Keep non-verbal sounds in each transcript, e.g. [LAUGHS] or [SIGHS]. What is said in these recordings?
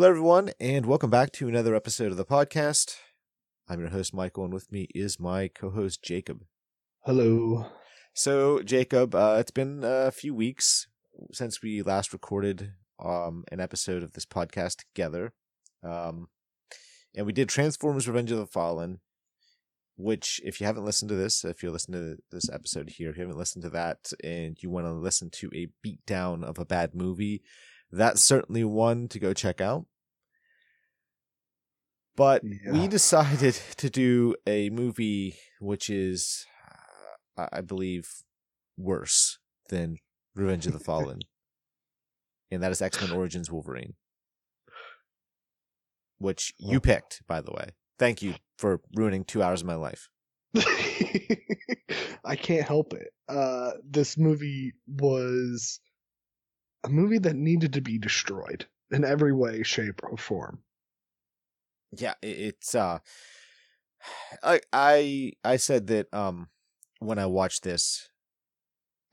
Hello, everyone, and welcome back to another episode of the podcast. I'm your host, Michael, and with me is my co host, Jacob. Hello. So, Jacob, uh, it's been a few weeks since we last recorded um, an episode of this podcast together. Um, and we did Transformers Revenge of the Fallen, which, if you haven't listened to this, if you're listening to this episode here, if you haven't listened to that and you want to listen to a beatdown of a bad movie, that's certainly one to go check out. But Yeah. we decided [LAUGHS] to do a movie which is, uh, I believe, worse than Revenge of the Fallen, [LAUGHS] and that is X Men Origins Wolverine, which you picked, by the way. Thank you for ruining two hours of my life. [LAUGHS] I can't help it. Uh, this movie was a movie that needed to be destroyed in every way, shape, or form. Yeah it, it's uh [SIGHS] i i i said that um when i watched this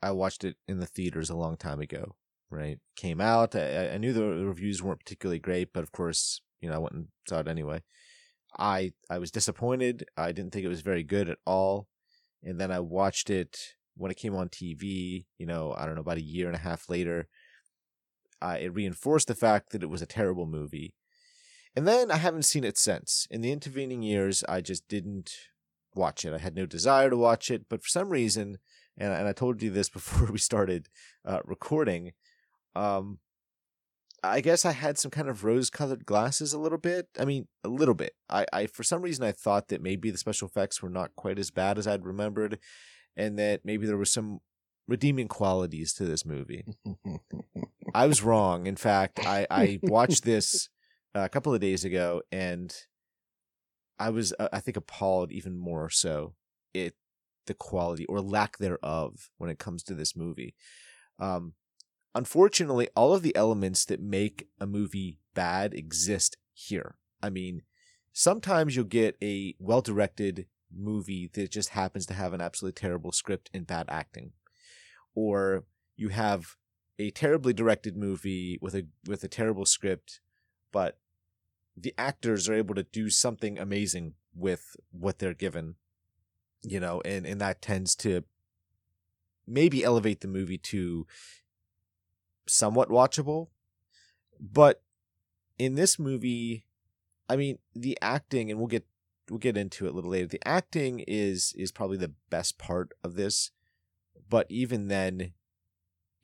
i watched it in the theaters a long time ago right? Came out i, I knew the reviews weren't particularly great but of course you know i went and saw it anyway. I i was disappointed i didn't think it was very good at all and then i watched it when it came on tv you know i don't know about a year and a half later uh, it reinforced the fact that it was a terrible movie and then I haven't seen it since. In the intervening years, I just didn't watch it. I had no desire to watch it, but for some reason, and, and I told you this [LAUGHS] before we started uh, recording, um, I guess I had some kind of rose-colored glasses a little bit. I mean, a little bit. I, I for some reason I thought that maybe the special effects were not quite as bad as I'd remembered, and that maybe there were some redeeming qualities to this movie. [LAUGHS] I was wrong. In fact, I, I watched this a couple of days ago and I was, uh, I think, appalled even more so it the quality or lack thereof when it comes to this movie. Um, unfortunately, all of the elements that make a movie bad exist here. I mean, sometimes you'll get a well directed movie that just happens to have an absolutely terrible script and bad acting. Or you have a terribly directed movie with a with a terrible script, but the actors are able to do something amazing with what they're given. You know, and, and that tends to maybe elevate the movie to somewhat watchable. But in this movie, I mean, the acting, and we'll get we'll get into it a little later. The acting is is probably the best part of this, but even then,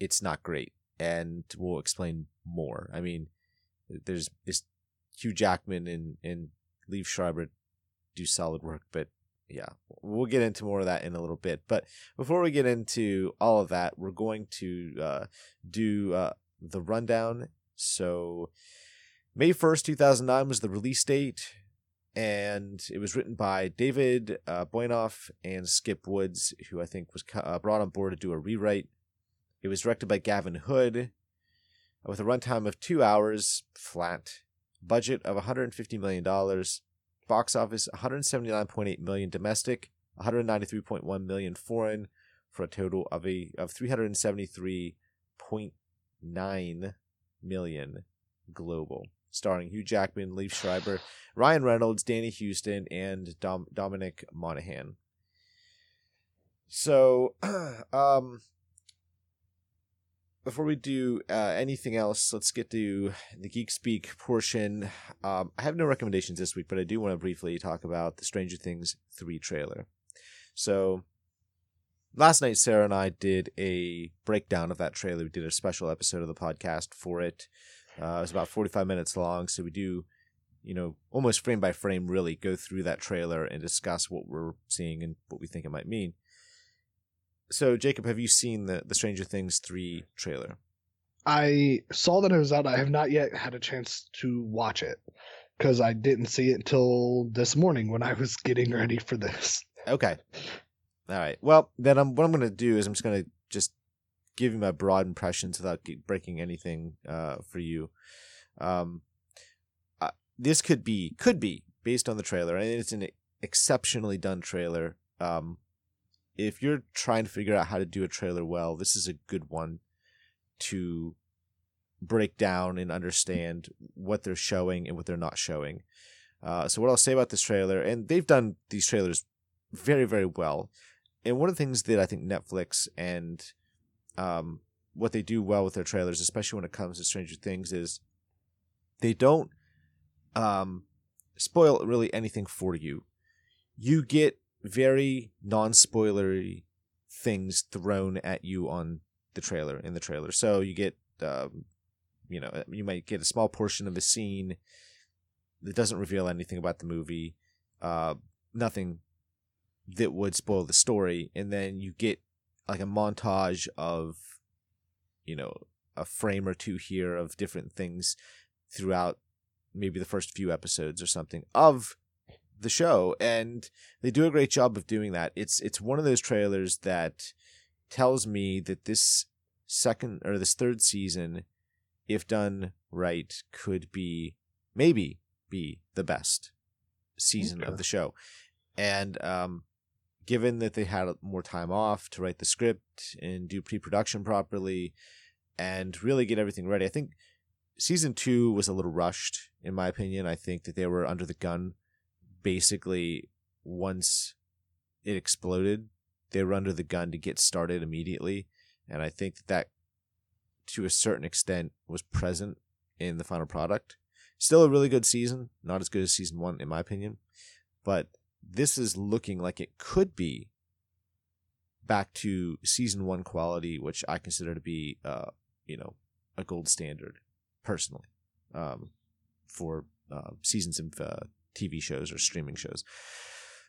it's not great, and we'll explain more. I mean, there's this Hugh Jackman and and Liev Schreiber do solid work, but yeah, we'll get into more of that in a little bit. But before we get into all of that, we're going to uh, do uh, the rundown. So, May 1st, 2009 was the release date, and it was written by David uh, Benioff and Skip Woods, who I think was uh, brought on board to do a rewrite. It was directed by Gavin Hood, with a runtime of two hours flat, budget of $150 million, box office 179.8 million domestic, 193.1 million foreign, for a total of a of 373.9 million global. Starring Hugh Jackman, Liev Schreiber, Ryan Reynolds, Danny Huston, and Dom- Dominic Monaghan. So, [CLEARS THROAT] um, before we do uh, anything else, let's get to the Geek Speak portion. Um, I have no recommendations this week, but I do want to briefly talk about the Stranger Things 3 trailer. So, last night, Sarah and I did a breakdown of that trailer. We did a special episode of the podcast for it. Uh, it was about 45 minutes long, so we do, you know, almost frame by frame, really go through that trailer and discuss what we're seeing and what we think it might mean. So, Jacob, have you seen the, the Stranger Things 3 trailer? I saw that it was out. I have not yet had a chance to watch it because I didn't see it until this morning when I was [LAUGHS] getting ready for this. Okay. All right. Well, then I'm, what I'm going to do is I'm just going to just give you my broad impressions without breaking anything uh, for you. Um, uh, this could be could be based on the trailer, and it's an exceptionally done trailer. Um, if you're trying to figure out how to do a trailer well, this is a good one to break down and understand what they're showing and what they're not showing. Uh, so what I'll say about this trailer, and they've done these trailers very, very well. And one of the things that I think Netflix and um, what they do well with their trailers, especially when it comes to Stranger Things, is they don't um, spoil really anything for you. You get very non-spoilery things thrown at you on the trailer in the trailer. So you get, um, you know, you might get a small portion of a scene that doesn't reveal anything about the movie, uh, nothing that would spoil the story, and then you get like a montage of, you know, a frame or two here of different things throughout maybe the first few episodes or something of the show and they do a great job of doing that. It's it's one of those trailers that tells me that this second or this third season if done right could be maybe be the best season Okay. of the show. And um given that they had more time off to write the script and do pre-production properly and really get everything ready i think season two was a little rushed in my opinion. I think that they were under the gun basically once it exploded they were under the gun to get started immediately and i think that that to a certain extent was present in the final product. Still a really good season not as good as season one in my opinion but this is looking like it could be back to season one quality which i consider to be uh you know a gold standard personally um for uh, seasons of uh, TV shows or streaming shows.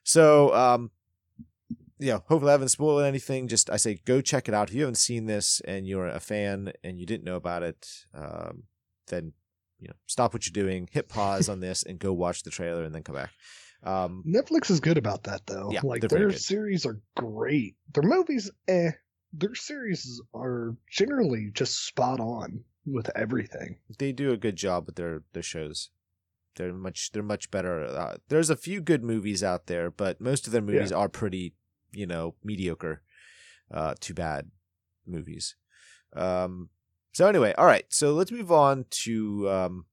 So, um, yeah, hopefully I haven't spoiled anything. Just I say go check it out. If you haven't seen this and you're a fan and you didn't know about it, um, then you know stop what you're doing, hit pause on this, and go watch the trailer and then come back. Um, Netflix is good about that though. Yeah, like their series are great. Their movies, eh. Their series are generally just spot on with everything. they do a good job with their their shows. They're much they're much better. Uh, there's a few good movies out there, but most of their movies are pretty, you know, mediocre. Uh, too bad movies. Um, so anyway, all right. So let's move on to um,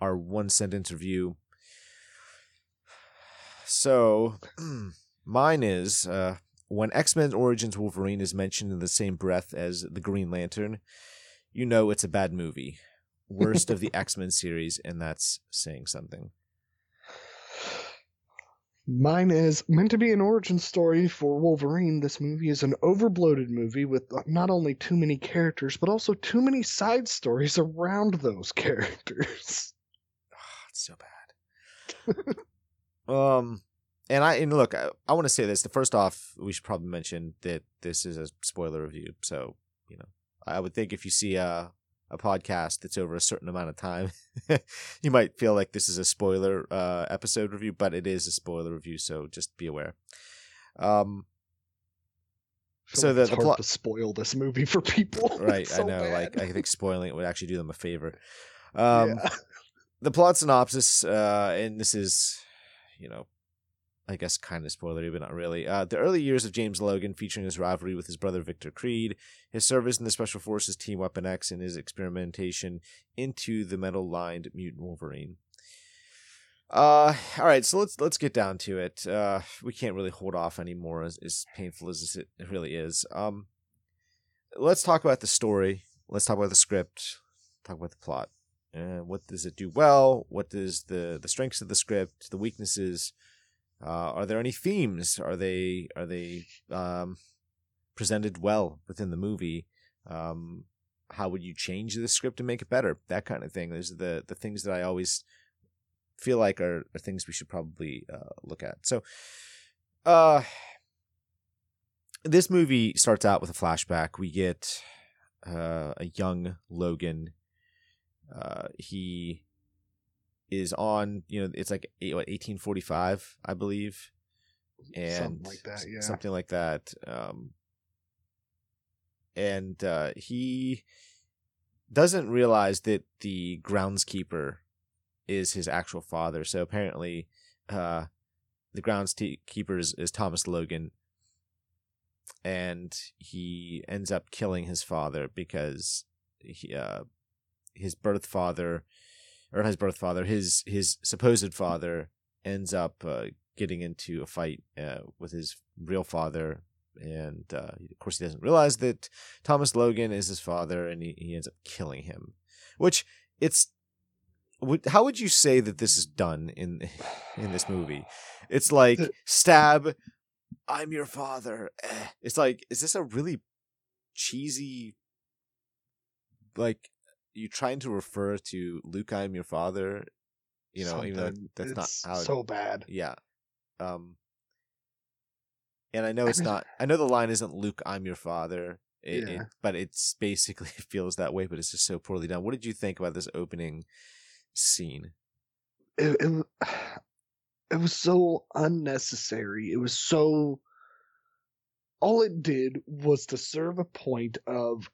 our one sentence review. So [CLEARS THROAT] mine is uh, when X Men Origins Wolverine is mentioned in the same breath as the Green Lantern, you know it's a bad movie. Worst [LAUGHS] of the X Men series, and that's saying something. Mine is meant to be an origin story for Wolverine. This movie is an overbloated movie with not only too many characters, but also too many side stories around those characters. It's so bad. um, and I and look, I, I want to say this. The first off, we should probably mention that this is a spoiler review. So you know, I would think if you see a a podcast that's over a certain amount of time, [LAUGHS] you might feel like this is a spoiler uh, episode review, but it is a spoiler review. So just be aware. Um, So the- it's the hard plot- to spoil this movie for people. [LAUGHS] right? It's I so know. Like. I think spoiling it would actually do them a favor. Um, yeah. the plot synopsis, uh, and this is, you know, I guess kind of spoilery, but not really. Uh, the early years of James Logan, featuring his rivalry with his brother Victor Creed, his service in the Special Forces Team Weapon X, and his experimentation into the metal-lined mutant Wolverine. Uh, all right, so let's let's get down to it. Uh, we can't really hold off anymore, as, as painful as it really is. Um, let's talk about the story. Let's talk about the script. Talk about the plot. Uh, what does it do well? What does the the strengths of the script, the weaknesses? Uh, are there any themes? Are they are they um, presented well within the movie? Um, how would you change the script to make it better? That kind of thing. Those are the the things that I always feel like are, are things we should probably uh, look at. So, uh, this movie starts out with a flashback. We get uh, a young Logan. Uh, he is on, you know, it's like what, 1845, I believe, and Something like that, yeah. something like that. Um, and uh, he doesn't realize that the groundskeeper is his actual father. So apparently, uh, the groundskeeper is, is Thomas Logan, and he ends up killing his father because he uh, his birth father, or not his birth father, his his supposed father ends up uh, getting into a fight uh, with his real father, and uh, of course he doesn't realize that Thomas Logan is his father, and he, he ends up killing him. Which it's how would you say that this is done in in this movie? It's like stab, I'm your father. Eh. It's like is this a really cheesy like you trying to refer to Luke I'm your father? You know, even though that's It's not how it- so bad. yeah. Um and I know it's mean- not I know the line isn't Luke I'm your father. It, it, Yeah. but it's basically [LAUGHS] it feels that way, but it's just so poorly done. What did you think about this opening scene? It, it, [SIGHS] it was so unnecessary. It was so. All it did was to serve a point of,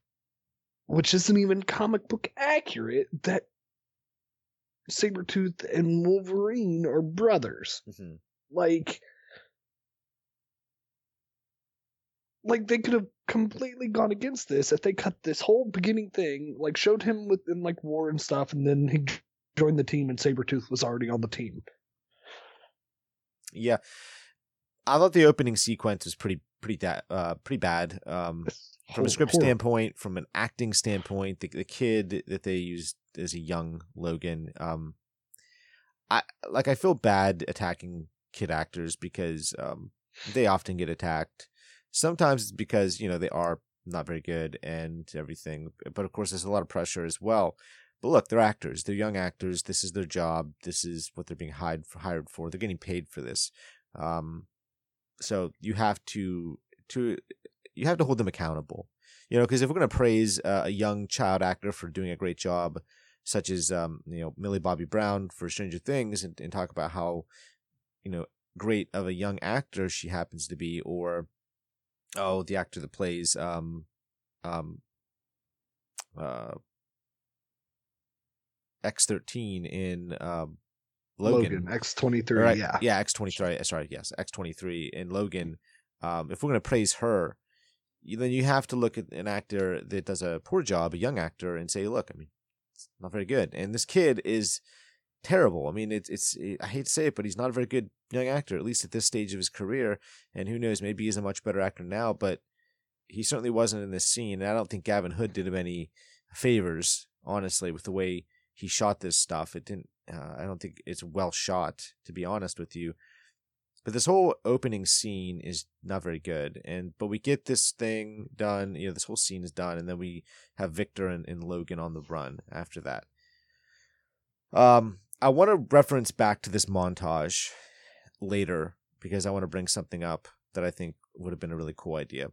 which isn't even comic book accurate, that Sabretooth and Wolverine are brothers. Mm-hmm. like like they could have completely gone against this if they cut this whole beginning thing like showed him within like war and stuff and then he joined the team and Sabretooth was already on the team Yeah. I thought the opening sequence was pretty pretty da- uh pretty bad. Um [LAUGHS] from a script horrible. standpoint, from an acting standpoint, the, the kid that they used as a young Logan, um, I like I feel bad attacking kid actors because um, they often get attacked. Sometimes it's because you know they are not very good and everything, but of course there's a lot of pressure as well. But look, they're actors. They're young actors. This is their job. This is what they're being hired for. Hired for. They're getting paid for this. Um, so you have to to you have to hold them accountable. You know, because if we're going to praise uh, a young child actor for doing a great job, such as um, you know Millie Bobby Brown for Stranger Things, and, and talk about how you know great of a young actor she happens to be, or oh the actor that plays um um uh X thirteen in um Logan. Logan X23 Right. yeah Yeah, X twenty three. Sorry, yes, X twenty three and Logan. Um, if we're gonna praise her, then you have to look at an actor that does a poor job, a young actor, and say, look, I mean, it's not very good. And this kid is terrible. I mean, it's it's. I hate to say it, but he's not a very good young actor, at least at this stage of his career. And who knows, maybe he's a much better actor now, but he certainly wasn't in this scene. And I don't think Gavin Hood did him any favors, honestly, with the way he shot this stuff. It didn't. Uh, I don't think it's well shot, to be honest with you. But this whole opening scene is not very good. And but we get this thing done. You know, this whole scene is done, and then we have Victor and, and Logan on the run after that. Um, I want to reference back to this montage later because I want to bring something up that I think would have been a really cool idea.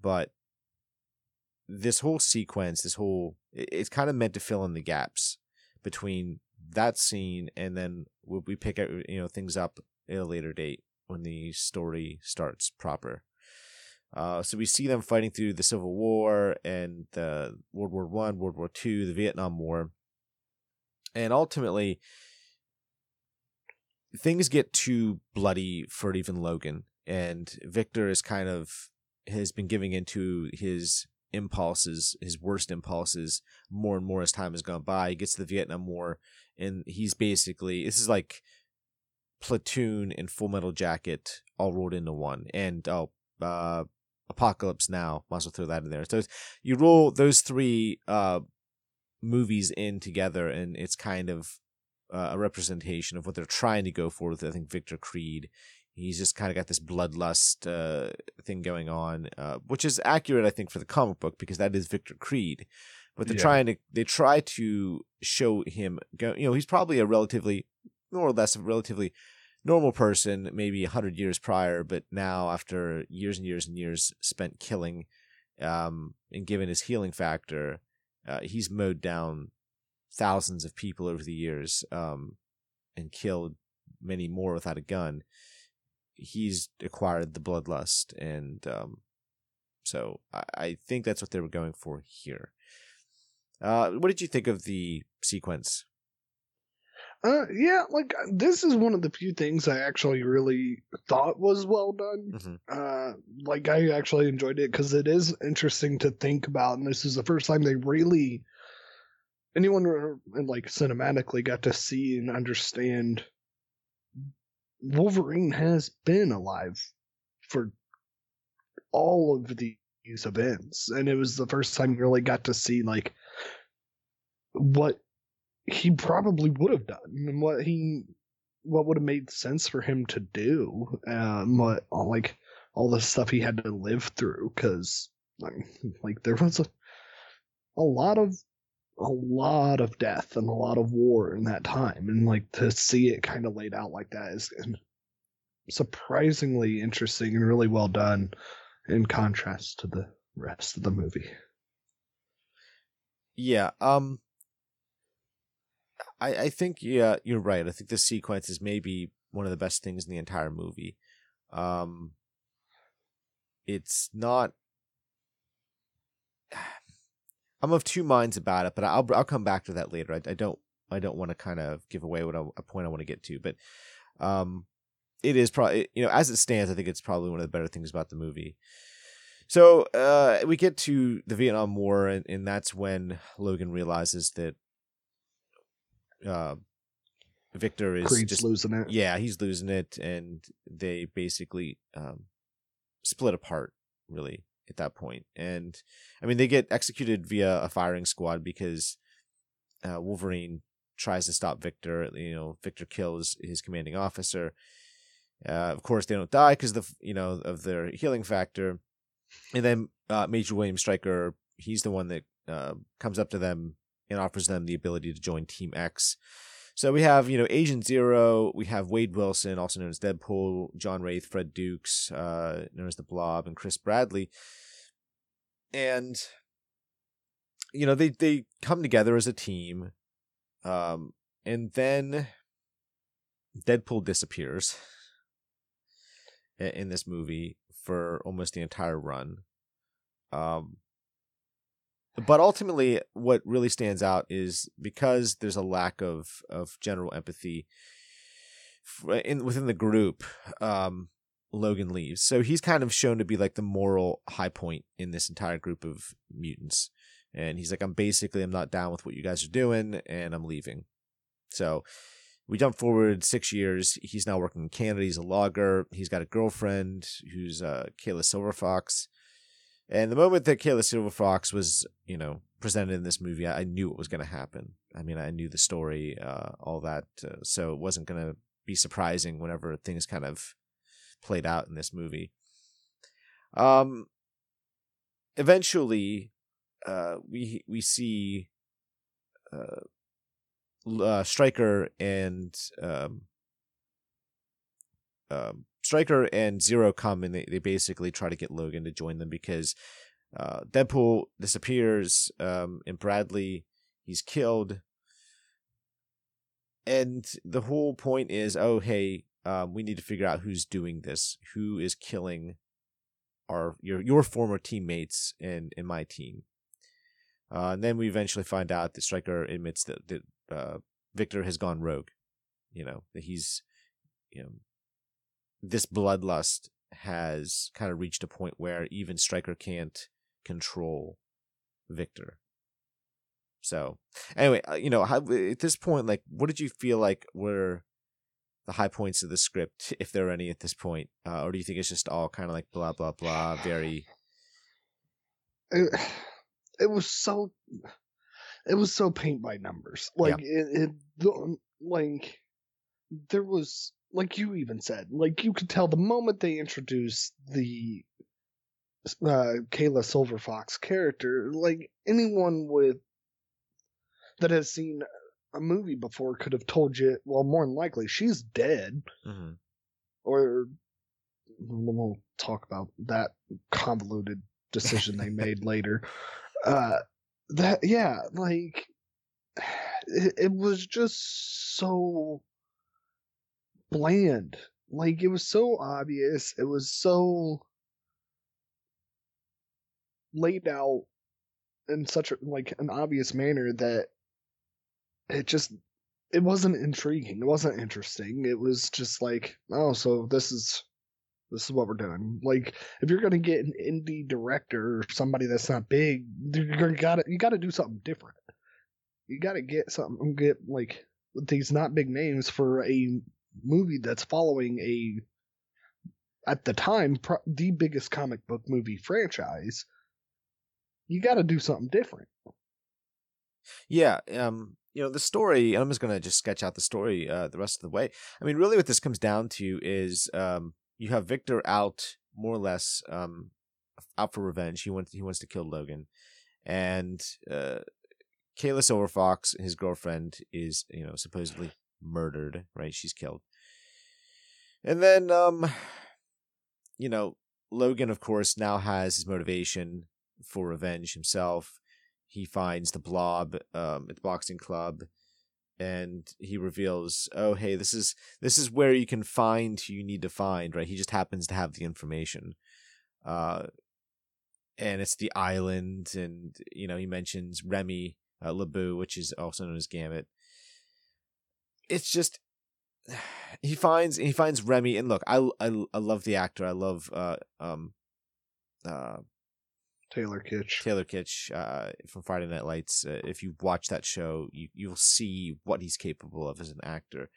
But this whole sequence, this whole, it's kind of meant to fill in the gaps between that scene and then we pick you know, things up at a later date when the story starts proper. Uh, so we see them fighting through the Civil War and the World War One, World War Two, the Vietnam War, and ultimately things get too bloody for even Logan. And Victor is kind of has been giving into his impulses, his worst impulses, more and more as time has gone by. He gets to the Vietnam War, and he's basically this is like Platoon and Full Metal Jacket all rolled into one. And oh, uh, Apocalypse Now, might as well throw that in there. So it's- you roll those three uh movies in together, and it's kind of uh, a representation of what they're trying to go for with I think Victor Creed. He's just kind of got this bloodlust uh, thing going on, uh, which is accurate, I think, for the comic book because that is Victor Creed. But they're Yeah. trying to they try to show him go. You know, he's probably a relatively more or less a relatively normal person, maybe a hundred years prior, but now after years and years and years spent killing, um, and given his healing factor, uh, he's mowed down thousands of people over the years, um, and killed many more without a gun. He's acquired the bloodlust, and um, so I, I think that's what they were going for here. Uh, what did you think of the sequence? Uh, yeah, like uh, this is one of the few things I actually really thought was well done. hmm Uh, like I actually enjoyed it because it is interesting to think about, and this is the first time they really anyone who, like cinematically got to see and understand Wolverine has been alive for all of these events, and it was the first time you really got to see like what he probably would have done and what he what would have made sense for him to do um what like all the stuff he had to live through because like, there was a a lot of a lot of death and a lot of war in that time and like to see it kind of laid out like that is surprisingly interesting and really well done in contrast to the rest of the movie. Yeah um I, I think yeah, you're right. I think this sequence is maybe one of the best things in the entire movie. Um, it's not. [SIGHS] I'm of two minds about it, but I'll I'll come back to that later. I, I don't I don't want to kind of give away what I, a point I want to get to, but um, it is probably you know as it stands, I think it's probably one of the better things about the movie. So uh, we get to the Vietnam War, and, and that's when Logan realizes that uh, Victor is Creed's just losing it. yeah, he's losing it, and they basically um, split apart really at that point. And I mean, they get executed via a firing squad because uh, Wolverine tries to stop Victor. You know, Victor kills his commanding officer. Uh, of course, they don't die because the you know of their healing factor. And then uh, Major William Stryker, he's the one that uh, comes up to them and offers them the ability to join Team X. So we have, you know, Agent Zero, we have Wade Wilson, also known as Deadpool, John Wraith, Fred Dukes, uh, known as the Blob, and Chris Bradley. And you know, they they come together as a team. Um, and then Deadpool disappears in this movie for almost the entire run. Um, but ultimately what really stands out is because there's a lack of of general empathy in within the group um, Logan leaves. So he's kind of shown to be like the moral high point in this entire group of mutants. And he's like, I'm basically I'm not down with what you guys are doing and I'm leaving. So we jump forward six years. He's now working in Canada. He's a logger. He's got a girlfriend who's uh, Kayla Silverfox. And the moment that Kayla Silverfox was, you know, presented in this movie, I, knew what was going to happen. I mean, I knew the story, uh, all that, uh, so it wasn't going to be surprising whenever things kind of played out in this movie. Um, eventually, uh, we we see uh, uh, Stryker and um, um, Stryker and Zero come and they, they basically try to get Logan to join them because uh, Deadpool disappears um, and Bradley he's killed. And the whole point is, oh hey, um, we need to figure out who's doing this, who is killing our your your former teammates and in my team. Uh, and then we eventually find out that Stryker admits that that uh, Victor has gone rogue. You know that he's you know this bloodlust has kind of reached a point where even Stryker can't control Victor. So, anyway, uh, you know, how, at this point, like, what did you feel like were the high points of the script, [LAUGHS] if there are any at this point, uh, or do you think it's just all kind of like blah blah blah, very? [SIGHS] It, it was so, it was so paint by numbers. Like yeah. it, it, like there was like you even said, like you could tell the moment they introduced the uh, Kayla Silverfox character, like anyone with that has seen a movie before could have told you, well, more than likely she's dead, mm-hmm. or we'll talk about that convoluted decision they [LAUGHS] made later. Uh, that yeah, like [SIGHS] it, it was just so bland. Like it was so obvious. It was so laid out in such a like an obvious manner that it just it wasn't intriguing. It wasn't interesting. It was just like, oh, so this is this is what we're doing. Like, if you're gonna get an indie director or somebody that's not big, you're gonna you got to do something different. You got to get something, get like these not big names for a movie that's following a at the time pro- the biggest comic book movie franchise. You got to do something different. Yeah, um, you know the story. I'm just gonna just sketch out the story uh, the rest of the way. I mean, really, what this comes down to is um, you have Victor out more or less um, out for revenge. He wants he wants to kill Logan, and uh, Kayla Silverfox, his girlfriend, is you know supposedly murdered. Right, she's killed, and then um, you know Logan, of course, now has his motivation for revenge himself. He finds the blob um, at the boxing club and he reveals oh hey this is this is where you can find who you need to find right? He just happens to have the information. Uh and it's the island and you know he mentions remy uh, LeBeau which is also known as gambit it's just [SIGHS] he finds he finds remy and look i i, I love the actor i love uh um uh Taylor Kitsch. Taylor Kitsch uh, from Friday Night Lights. Uh, if you watch that show, you you'll see what he's capable of as an actor,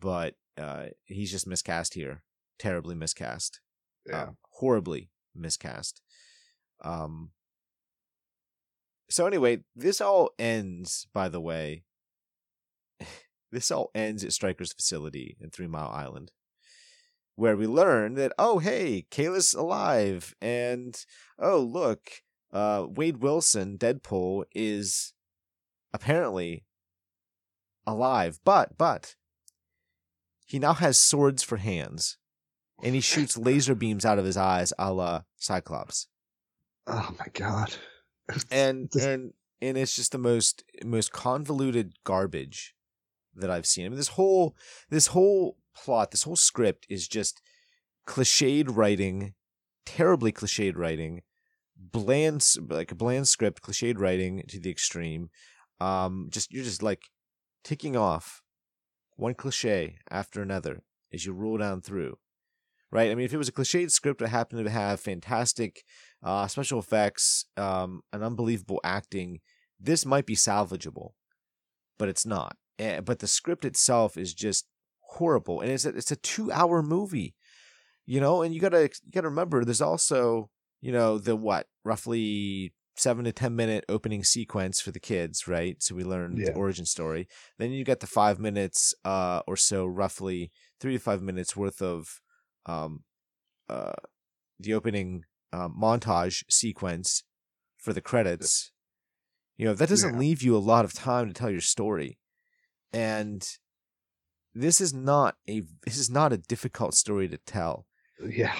but uh, he's just miscast here, terribly miscast, Yeah. uh, horribly miscast. Um. So anyway, this all ends. By the way, this all ends at Stryker's facility in Three Mile Island, where we learn that oh hey, Kayla's alive, and oh look, uh, Wade Wilson, Deadpool, is apparently alive, but but he now has swords for hands, and he shoots [LAUGHS] laser beams out of his eyes, a la Cyclops, oh my god. and [LAUGHS] and and it's just the most most convoluted garbage that I've seen. I mean, this whole this whole plot, this whole script is just cliched writing, terribly cliched writing, bland like a bland script, cliched writing to the extreme. Um, just you're just like ticking off one cliche after another as you roll down through. Right? I mean, if it was a cliched script that happened to have fantastic uh, special effects, um, an unbelievable acting, this might be salvageable, but it's not. But the script itself is just horrible, and it's a, it's a two hour movie, you know. And you gotta you gotta remember, there's also you know the what roughly seven to ten minute opening sequence for the kids, right? So we learn Yeah. the origin story. Then you get the five minutes uh, or so, roughly three to five minutes worth of um, uh, the opening uh, montage sequence for the credits. You know that doesn't Yeah. leave you a lot of time to tell your story, and this is not a this is not a difficult story to tell. Yeah.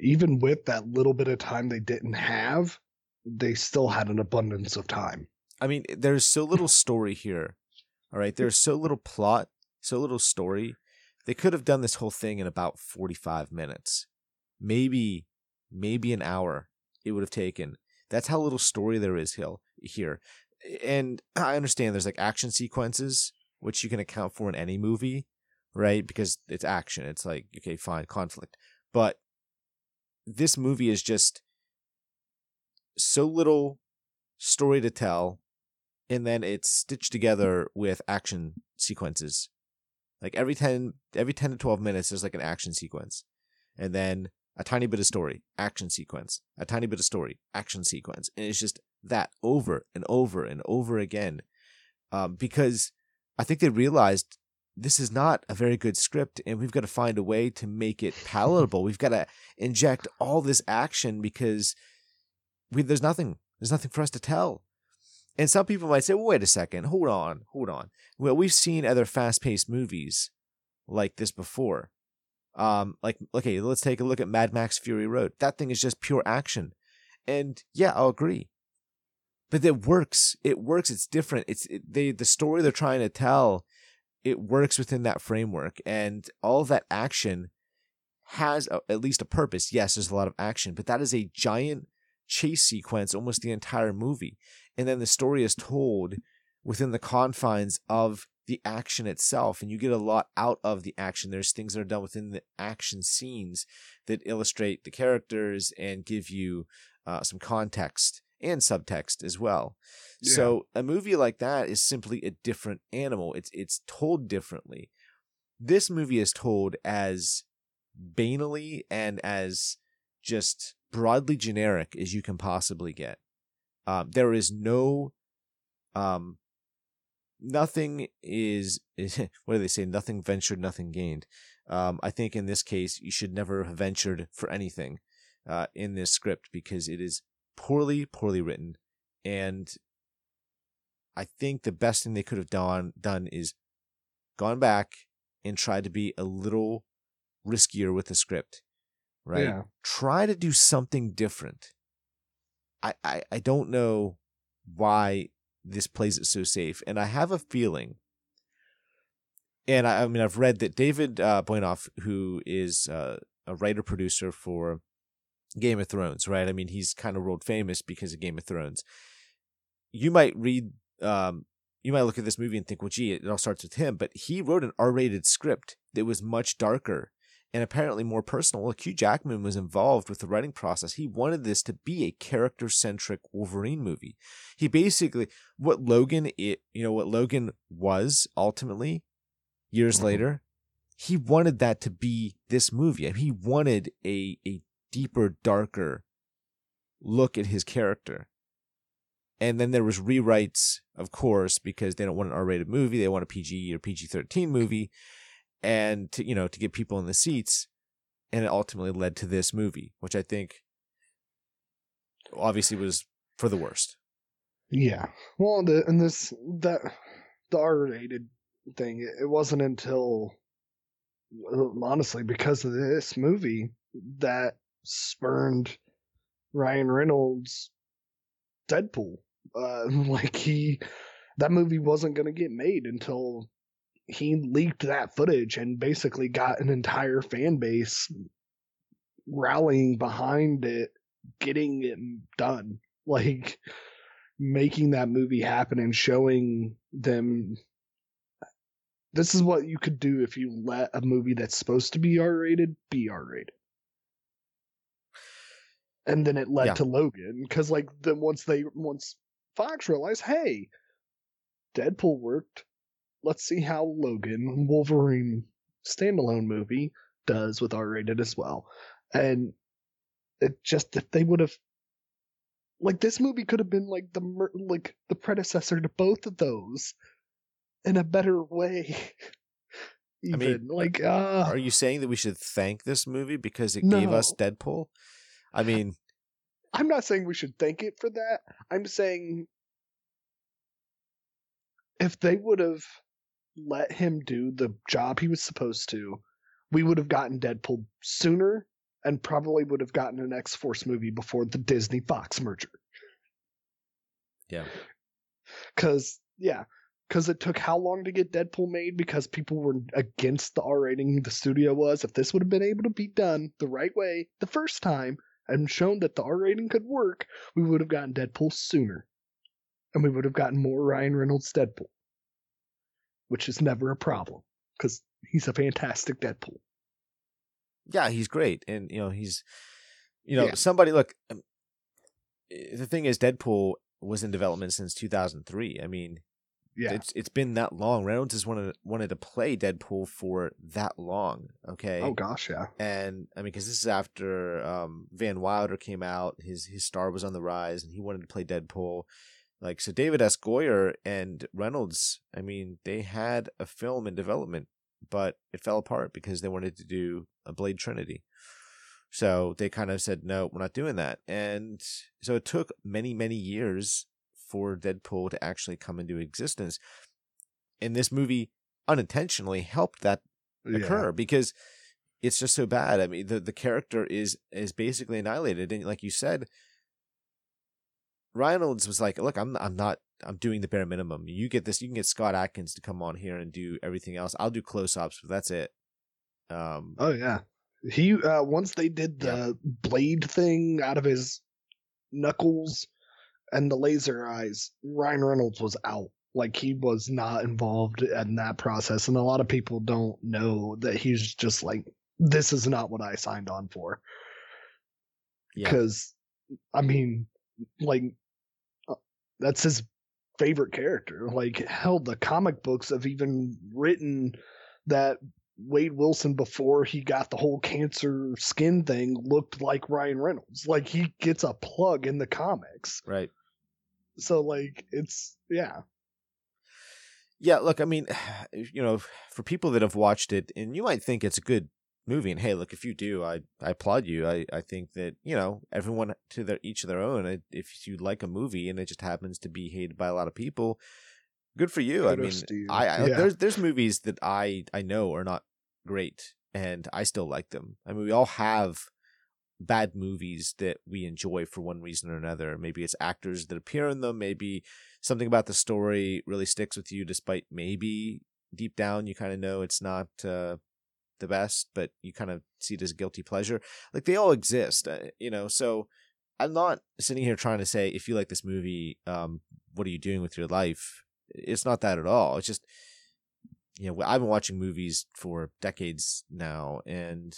Even with that little bit of time they didn't have, they still had an abundance of time. I mean, there's so little story here. All right, there's so little plot, so little story. They could have done this whole thing in about 45 minutes. Maybe maybe an hour it would have taken. That's how little story there is hill here. And I understand there's like action sequences which you can account for in any movie, right? Because it's action. It's like, okay, fine, conflict. But this movie is just so little story to tell and then it's stitched together with action sequences. Like every 10 every 10 to 12 minutes there's like an action sequence. And then a tiny bit of story, action sequence. A tiny bit of story, action sequence. And it's just that over and over and over again. Um, because I think they realized this is not a very good script and we've got to find a way to make it [LAUGHS] palatable. we've got to inject all this action because we there's nothing there's nothing for us to tell. And some people might say, well, wait a second, hold on, hold on. Well, we've seen other fast paced movies like this before. Um, like, okay, let's take a look at Mad Max Fury Road. That thing is just pure action. And yeah, I'll agree. But it works. It works. It's different. It's it, they the story they're trying to tell. It works within that framework, and all that action has a, at least a purpose. Yes, there's a lot of action, but that is a giant chase sequence almost the entire movie. And then the story is told within the confines of the action itself. And you get a lot out of the action. There's things that are done within the action scenes that illustrate the characters and give you uh, some context and subtext as well. Yeah. So a movie like that is simply a different animal. It's it's told differently. This movie is told as banally and as just broadly generic as you can possibly get. Um, there is no, um, nothing is, is [LAUGHS] what do they say? Nothing ventured, nothing gained. Um, I think in this case, you should never have ventured for anything uh, in this script because it is poorly, poorly written. And I think the best thing they could have done done is gone back and tried to be a little riskier with the script. Right? Yeah. Try to do something different. I, I, I don't know why this plays it so safe. And I have a feeling and I, I mean, I've read that David uh, Benioff, who is uh, a writer producer for Game of Thrones, right? I mean, he's kind of world famous because of Game of Thrones. You might read, um, you might look at this movie and think, well, gee, it all starts with him. But he wrote an R-rated script that was much darker and apparently more personal. Well, Hugh Jackman was involved with the writing process. He wanted this to be a character-centric Wolverine movie. He basically, what Logan, it, you know, what Logan was ultimately years mm-hmm. later, he wanted that to be this movie. He wanted a a deeper, darker look at his character. And then there was rewrites, of course, because they don't want an R-rated movie; they want a PG or PG-13 movie, and to you know to get people in the seats. And it ultimately led to this movie, which I think obviously was for the worst. Yeah. Well, the, and this that the R-rated thing. It wasn't until honestly because of this movie that spurned Ryan Reynolds Deadpool. Uh, [LAUGHS] like he that movie wasn't going to get made until he leaked that footage and basically got an entire fan base rallying behind it, getting it done. Like making that movie happen and showing them this is what you could do if you let a movie that's supposed to be R rated be R rated. And then it led yeah. to Logan because, like, then once they once Fox realized, hey, Deadpool worked. Let's see how Logan Wolverine standalone movie does with R rated as well. And it just if they would have like this movie could have been like the like the predecessor to both of those in a better way. Even I mean, like, uh, are you saying that we should thank this movie because it no. gave us Deadpool? I mean, I'm not saying we should thank it for that. I'm saying if they would have let him do the job he was supposed to, we would have gotten Deadpool sooner and probably would have gotten an X Force movie before the Disney Fox merger. Yeah. Because, yeah, because it took how long to get Deadpool made because people were against the R rating the studio was. If this would have been able to be done the right way the first time and shown that the R rating could work, we would have gotten Deadpool sooner. And we would have gotten more Ryan Reynolds Deadpool, which is never a problem because he's a fantastic Deadpool. Yeah, he's great. And, you know, he's, you know, yeah. somebody, look, um, the thing is, Deadpool was in development since 2003. I mean, yeah. It's it's been that long. Reynolds has wanted wanted to play Deadpool for that long. Okay. Oh gosh, yeah. And I mean, because this is after um, Van Wilder came out, his his star was on the rise, and he wanted to play Deadpool. Like so, David S. Goyer and Reynolds. I mean, they had a film in development, but it fell apart because they wanted to do a Blade Trinity. So they kind of said, no, we're not doing that. And so it took many, many years for Deadpool to actually come into existence. And this movie unintentionally helped that yeah. occur because it's just so bad. I mean, the, the character is is basically annihilated. And like you said, Reynolds was like, "Look, I'm I'm not I'm doing the bare minimum. You get this. You can get Scott Adkins to come on here and do everything else. I'll do close ups, but that's it." Um, oh yeah, he uh, once they did the yeah. blade thing out of his knuckles and the laser eyes, Ryan Reynolds was out. Like he was not involved in that process, and a lot of people don't know that he's just like, this is not what I signed on for. Because, yeah. I mean, like uh, that's his favorite character. Like hell, the comic books have even written that Wade Wilson before he got the whole cancer skin thing looked like Ryan Reynolds. Like he gets a plug in the comics. Right. So like it's yeah. Yeah, look, I mean, [SIGHS] you know, for people that have watched it and you might think it's a good movie and hey, look, if you do, I I applaud you. I I think that, you know, everyone to their each of their own. If you like a movie and it just happens to be hated by a lot of people, good for you. Kudos I mean, you. I, I Yeah. there's there's movies that I I know are not great and I still like them. I mean, we all have bad movies that we enjoy for one reason or another. Maybe it's actors that appear in them, maybe something about the story really sticks with you despite maybe deep down you kind of know it's not uh, the best, but you kind of see it as a guilty pleasure. Like they all exist, uh, you know. So I'm not sitting here trying to say if you like this movie, um, what are you doing with your life? It's not that at all. It's just you know I've been watching movies for decades now, and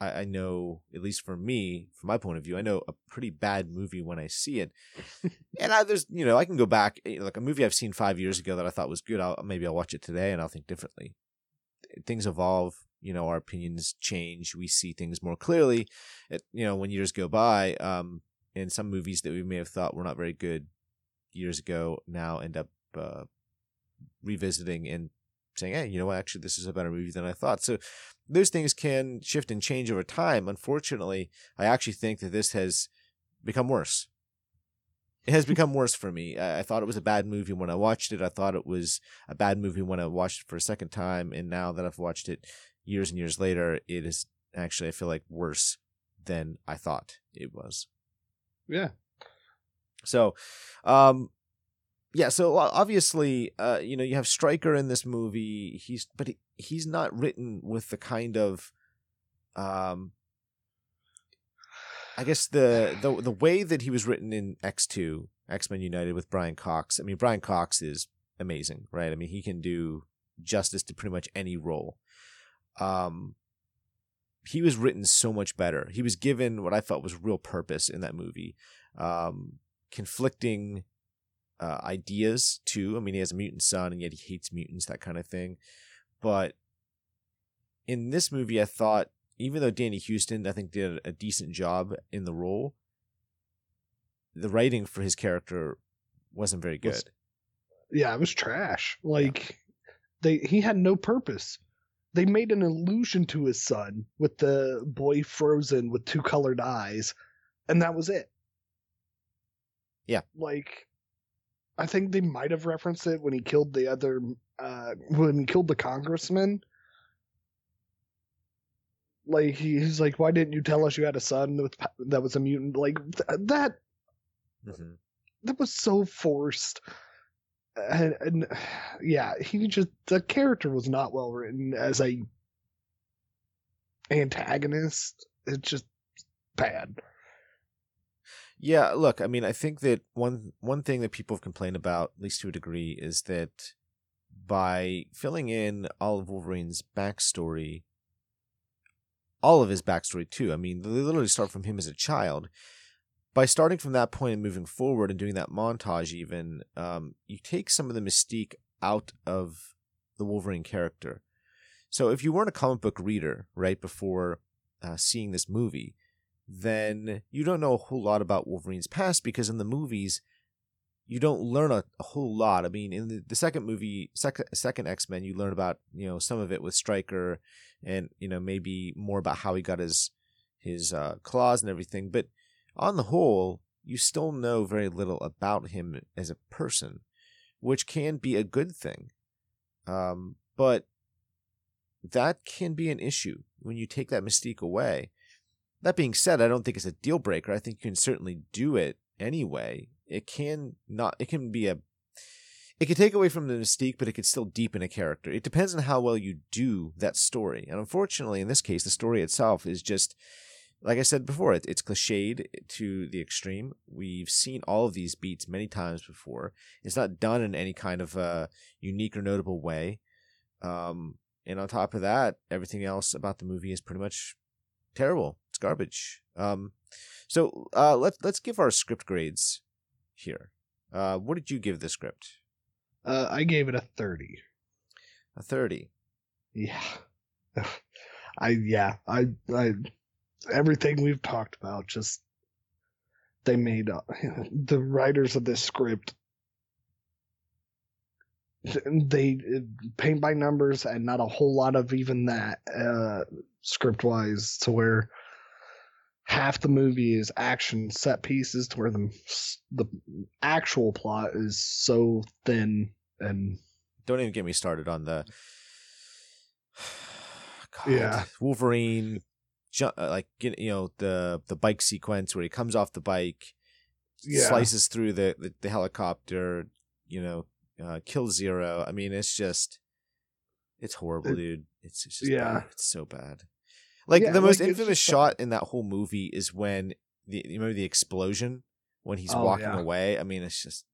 I, I know at least for me, from my point of view, I know a pretty bad movie when I see it. [LAUGHS] and I, there's you know I can go back eh, like a movie I've seen five years ago that I thought was good. I'll maybe I'll watch it today and I'll think differently. Things evolve. You know, our opinions change. We see things more clearly. It, you know, when years go by, um, and some movies that we may have thought were not very good years ago now end up uh, revisiting and saying, "Hey, you know what? Actually, this is a better movie than I thought." So those things can shift and change over time. Unfortunately, I actually think that this has become worse. It has become worse for me. I, I thought it was a bad movie when I watched it. I thought it was a bad movie when I watched it for a second time, and now that I've watched it years and years later, it is actually I feel like worse than I thought it was. Yeah. So, um, yeah. So obviously, uh, you know, you have Stryker in this movie. He's but he, he's not written with the kind of, um, I guess the the the way that he was written in X two X Men United with Brian Cox. I mean, Brian Cox is amazing, right? I mean, he can do justice to pretty much any role. Um, he was written so much better. He was given what I felt was real purpose in that movie. Um, conflicting uh, ideas too. I mean, he has a mutant son, and yet he hates mutants, that kind of thing. But in this movie, I thought, even though Danny Huston, I think, did a decent job in the role, the writing for his character wasn't very good. Yeah, it was trash. Like they he had no purpose. They made an allusion to his son with the boy frozen with two colored eyes, and that was it. Yeah. Like I think they might have referenced it when he killed the other uh when he killed the congressman. Like he's like, why didn't you tell us you had a son with that was a mutant? Like th- that hmm that was so forced and, and yeah he just the character was not well written as a antagonist it's just bad Yeah, look, I mean, I think that one one thing that people have complained about, at least to a degree, is that by filling in all of Wolverine's backstory, all of his backstory too. I mean, they literally start from him as a child. By starting from that point and moving forward and doing that montage, even um, you take some of the mystique out of the Wolverine character. So if you weren't a comic book reader right before uh, seeing this movie, then you don't know a whole lot about Wolverine's past because in the movies, you don't learn a, a whole lot. I mean, in the, the second movie, second second X Men, you learn about you know some of it with Stryker, and you know maybe more about how he got his his uh, claws and everything. But on the whole, you still know very little about him as a person, which can be a good thing. Um, but that can be an issue when you take that mystique away. That being said, I don't think it's a deal breaker. I think you can certainly do it anyway. It can not. It can be a. It could take away from the mystique, but it could still deepen a character. It depends on how well you do that story. And unfortunately, in this case, the story itself is just, like I said before, it, it's cliched to the extreme. We've seen all of these beats many times before. It's not done in any kind of unique or notable way. Um, and on top of that, everything else about the movie is pretty much terrible. It's garbage. Um, so uh, let's let's give our script grades here. Uh, what did you give the script? Uh, I gave it a thirty. A thirty. Yeah. [LAUGHS] I yeah I I everything we've talked about just they made uh, [LAUGHS] the writers of this script they paint by numbers and not a whole lot of even that uh, script wise to where half the movie is action set pieces to where the the actual plot is so thin and Don't even get me started on the. [SIGHS] God, Yeah. Wolverine, ju- uh, like you know the the bike sequence where he comes off the bike, yeah slices through the, the, the helicopter, you know, uh, kills Zero. I mean, it's just, it's horrible, It- dude. It's, it's just yeah. bad. It's so bad. Like Yeah, the most like, infamous shot in that whole movie is when the you remember the explosion? When he's Oh, walking yeah. away. I mean, it's just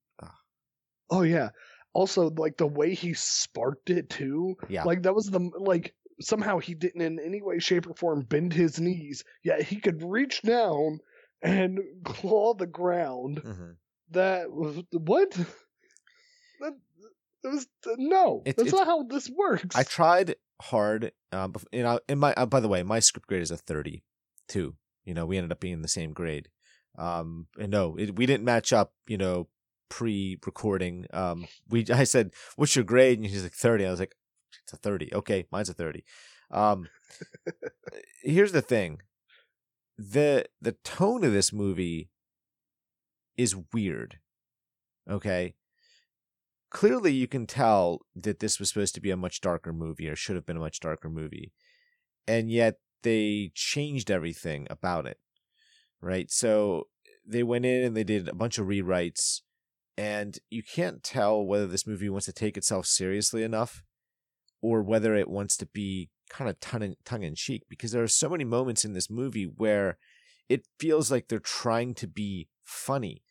oh yeah. Also like the way he sparked it too yeah, like that was the like somehow he didn't in any way shape or form bend his knees yet he could reach down and [LAUGHS] claw the ground. Mhm. that was what? That it was no It- that's it's- not how this works. I tried hard. Um, you know, in my uh, by the way, my script grade is a thirty two. You know, we ended up being in the same grade. Um, and no, it, we didn't match up. You know, pre-recording. Um, we [LAUGHS] I said, "What's your grade?" And he's like thirty. I was like, "It's a thirty. Okay, mine's a 30. Um, [LAUGHS] here's the thing: the the tone of this movie is weird. Okay. Clearly, you can tell that this was supposed to be a much darker movie, or should have been a much darker movie, and yet they changed everything about it. Right. So they went in and they did a bunch of rewrites, and you can't tell whether this movie wants to take itself seriously enough, or whether it wants to be kind of tongue in cheek. Because there are so many moments in this movie where it feels like they're trying to be funny.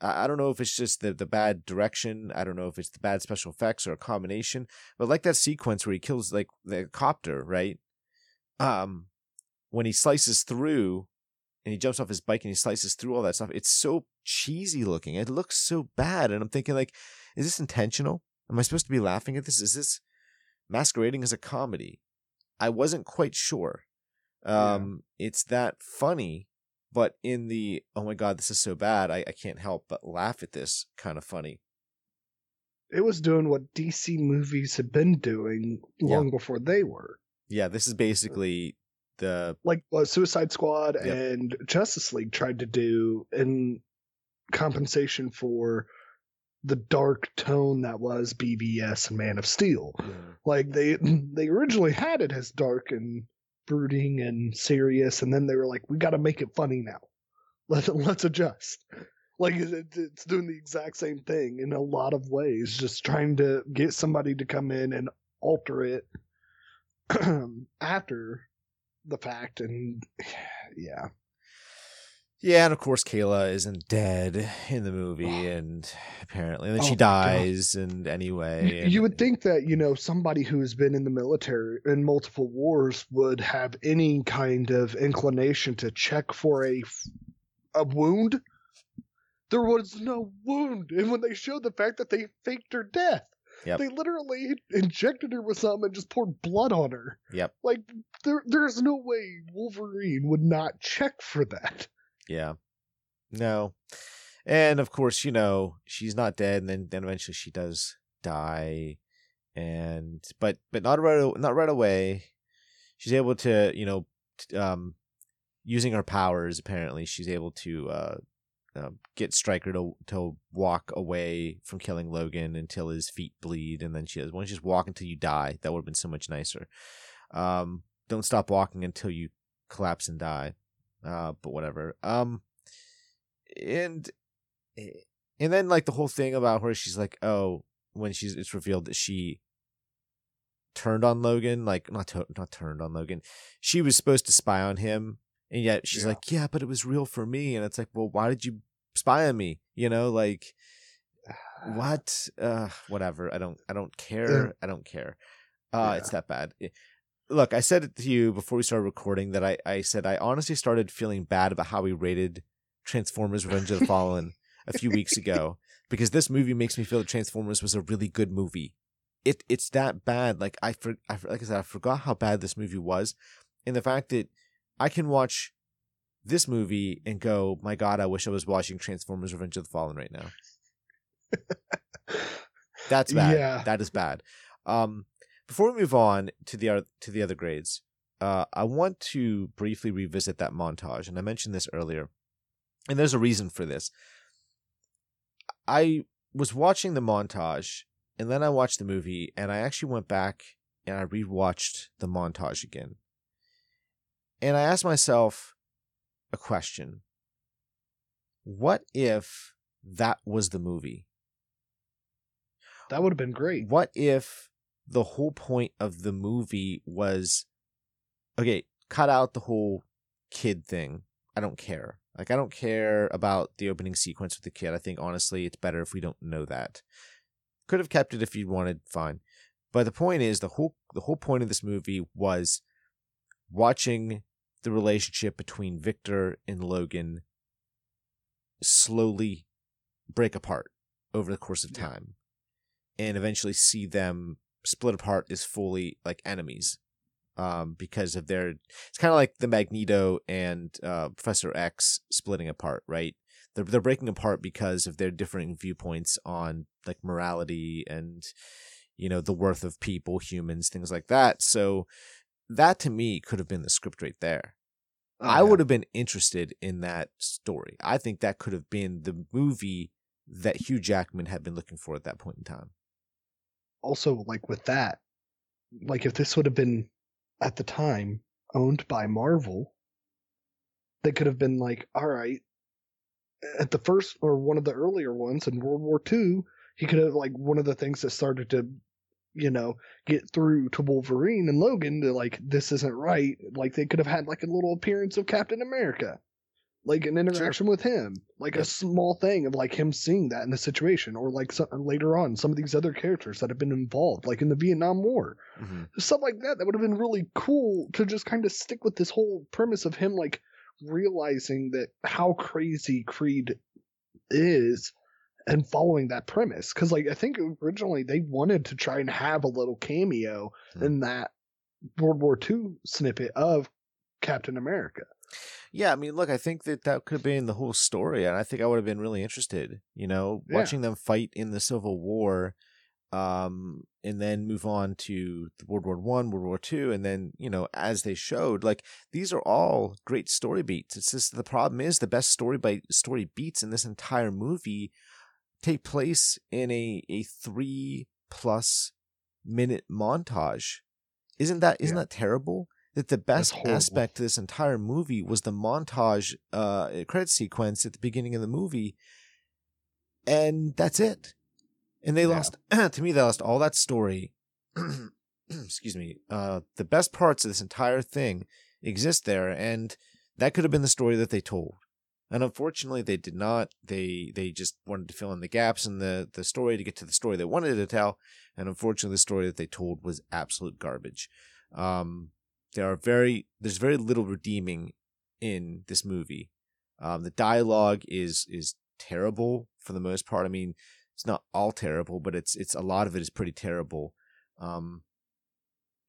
I don't know if it's just the the bad direction. I don't know if it's the bad special effects or a combination. But like that sequence where he kills like the copter, right? Um, when he slices through and he jumps off his bike and he slices through all that stuff, it's so cheesy looking. It looks so bad, and I'm thinking like, is this intentional? Am I supposed to be laughing at this? Is this masquerading as a comedy? I wasn't quite sure. Yeah. Um, it's that funny, but in the oh my god, this is so bad, I, I can't help but laugh at this kind of funny. it was doing what dc movies had been doing long before they were Yeah, this is basically the like what Suicide Squad Yep. and Justice League tried to do in compensation for the dark tone that was BVS and Man of Steel. Like they they originally had it as dark and brooding and serious, and then they were like, "We got to make it funny now. Let's let's adjust." Like it, it's doing the exact same thing in a lot of ways, just trying to get somebody to come in and alter it [CLEARS THROAT] after the fact, and [SIGHS] yeah, Yeah, and of course Kayla isn't dead in the movie, and apparently, and then Oh she my God. dies, and anyway, You, and- you would think that you know somebody who has been in the military in multiple wars would have any kind of inclination to check for a a wound. There was no wound, and when they showed the fact that they faked her death, Yep. they literally injected her with something and just poured blood on her. Yep. Like there, there's no way Wolverine would not check for that. Yeah. No. And of course, you know, she's not dead, and then then eventually she does die. And but but not right not right away. She's able to, you know, um using her powers apparently she's able to uh um, get Stryker to to walk away from killing Logan until his feet bleed, and then she says, "Why don't you just walk until you die?" That would have been so much nicer. Um, don't stop walking until you collapse and die. Uh, but whatever. Um, and and then like the whole thing about where she's like, oh, when she's it's revealed that she turned on Logan, like not to, not turned on Logan, she was supposed to spy on him, and yet she's Yeah. like, yeah, but it was real for me, and it's like, well, why did you spy on me? You know, like [SIGHS] what? Uh, whatever. I don't. I don't care. I don't care. Uh, Yeah. it's that bad. I- Look, I said it to you before we started recording that I, I said I honestly started feeling bad about how we rated Transformers: Revenge of the Fallen a few weeks ago [LAUGHS] because this movie makes me feel that Transformers was a really good movie. It it's that bad. Like I, for, I like I said, I forgot how bad this movie was, and the fact that I can watch this movie and go, my God, I wish I was watching Transformers: Revenge of the Fallen right now. [LAUGHS] That's bad. Yeah. That is bad. Um, before we move on to the other to the other grades, uh, I want to briefly revisit that montage, and I mentioned this earlier, and there's a reason for this. I was watching the montage, and then I watched the movie, and I actually went back and I rewatched the montage again, and I asked myself a question: What if that was the movie? That would have been great. What if the whole point of the movie was okay, cut out the whole kid thing. I don't care. Like I don't care about the opening sequence with the kid. I think honestly it's better if we don't know that. Could have kept it if you wanted, fine. But the point is the whole the whole point of this movie was watching the relationship between Victor and Logan slowly break apart over the course of time and eventually see them split apart is fully like enemies um because of their it's kind of like the magneto and uh professor x splitting apart right they're, they're breaking apart because of their differing viewpoints on like morality and you know the worth of people humans things like that so that to me could have been the script right there Oh, I yeah. would have been interested in that story. I think that could have been the movie that Hugh Jackman had been looking for at that point in time. Also like with that, like if this would have been at the time owned by Marvel, they could have been like, all right, at the first or one of the earlier ones in World War II, he could have like one of the things that started to, you know, get through to Wolverine and Logan to like this isn't right. Like they could have had like a little appearance of Captain America. Like an interaction with him, like a small thing of like him seeing that in the situation, or like some, later on, some of these other characters that have been involved, like in the Vietnam War, stuff like that that would have been really cool to just kind of stick with this whole premise of him like realizing that how crazy creed is and following that premise. Because like i think originally they wanted to try and have a little cameo Hmm. in that world war ii snippet of captain america Yeah, I mean, look, I think that that could have been the whole story, and I think I would have been really interested. You know, Yeah. watching them fight in the Civil War, um, and then move on to World War One, World War Two, and then you know, as they showed, like these are all great story beats. It's just the problem is the best story by story beats in this entire movie take place in a a three plus minute montage. Isn't that isn't Yeah. that terrible? That the best aspect to this entire movie was the montage uh credit sequence at the beginning of the movie, and that's it. And they Yeah. lost [CLEARS THROAT] to me. They lost all that story. [CLEARS THROAT] Excuse me. Uh, the best parts of this entire thing exist there, and that could have been the story that they told. And unfortunately, they did not. They they just wanted to fill in the gaps in the the story to get to the story they wanted to tell. And unfortunately, the story that they told was absolute garbage. Um, there are very there's very little redeeming in this movie. Um, the dialogue is is terrible for the most part. I mean, it's not all terrible, but it's it's a lot of it is pretty terrible. Um,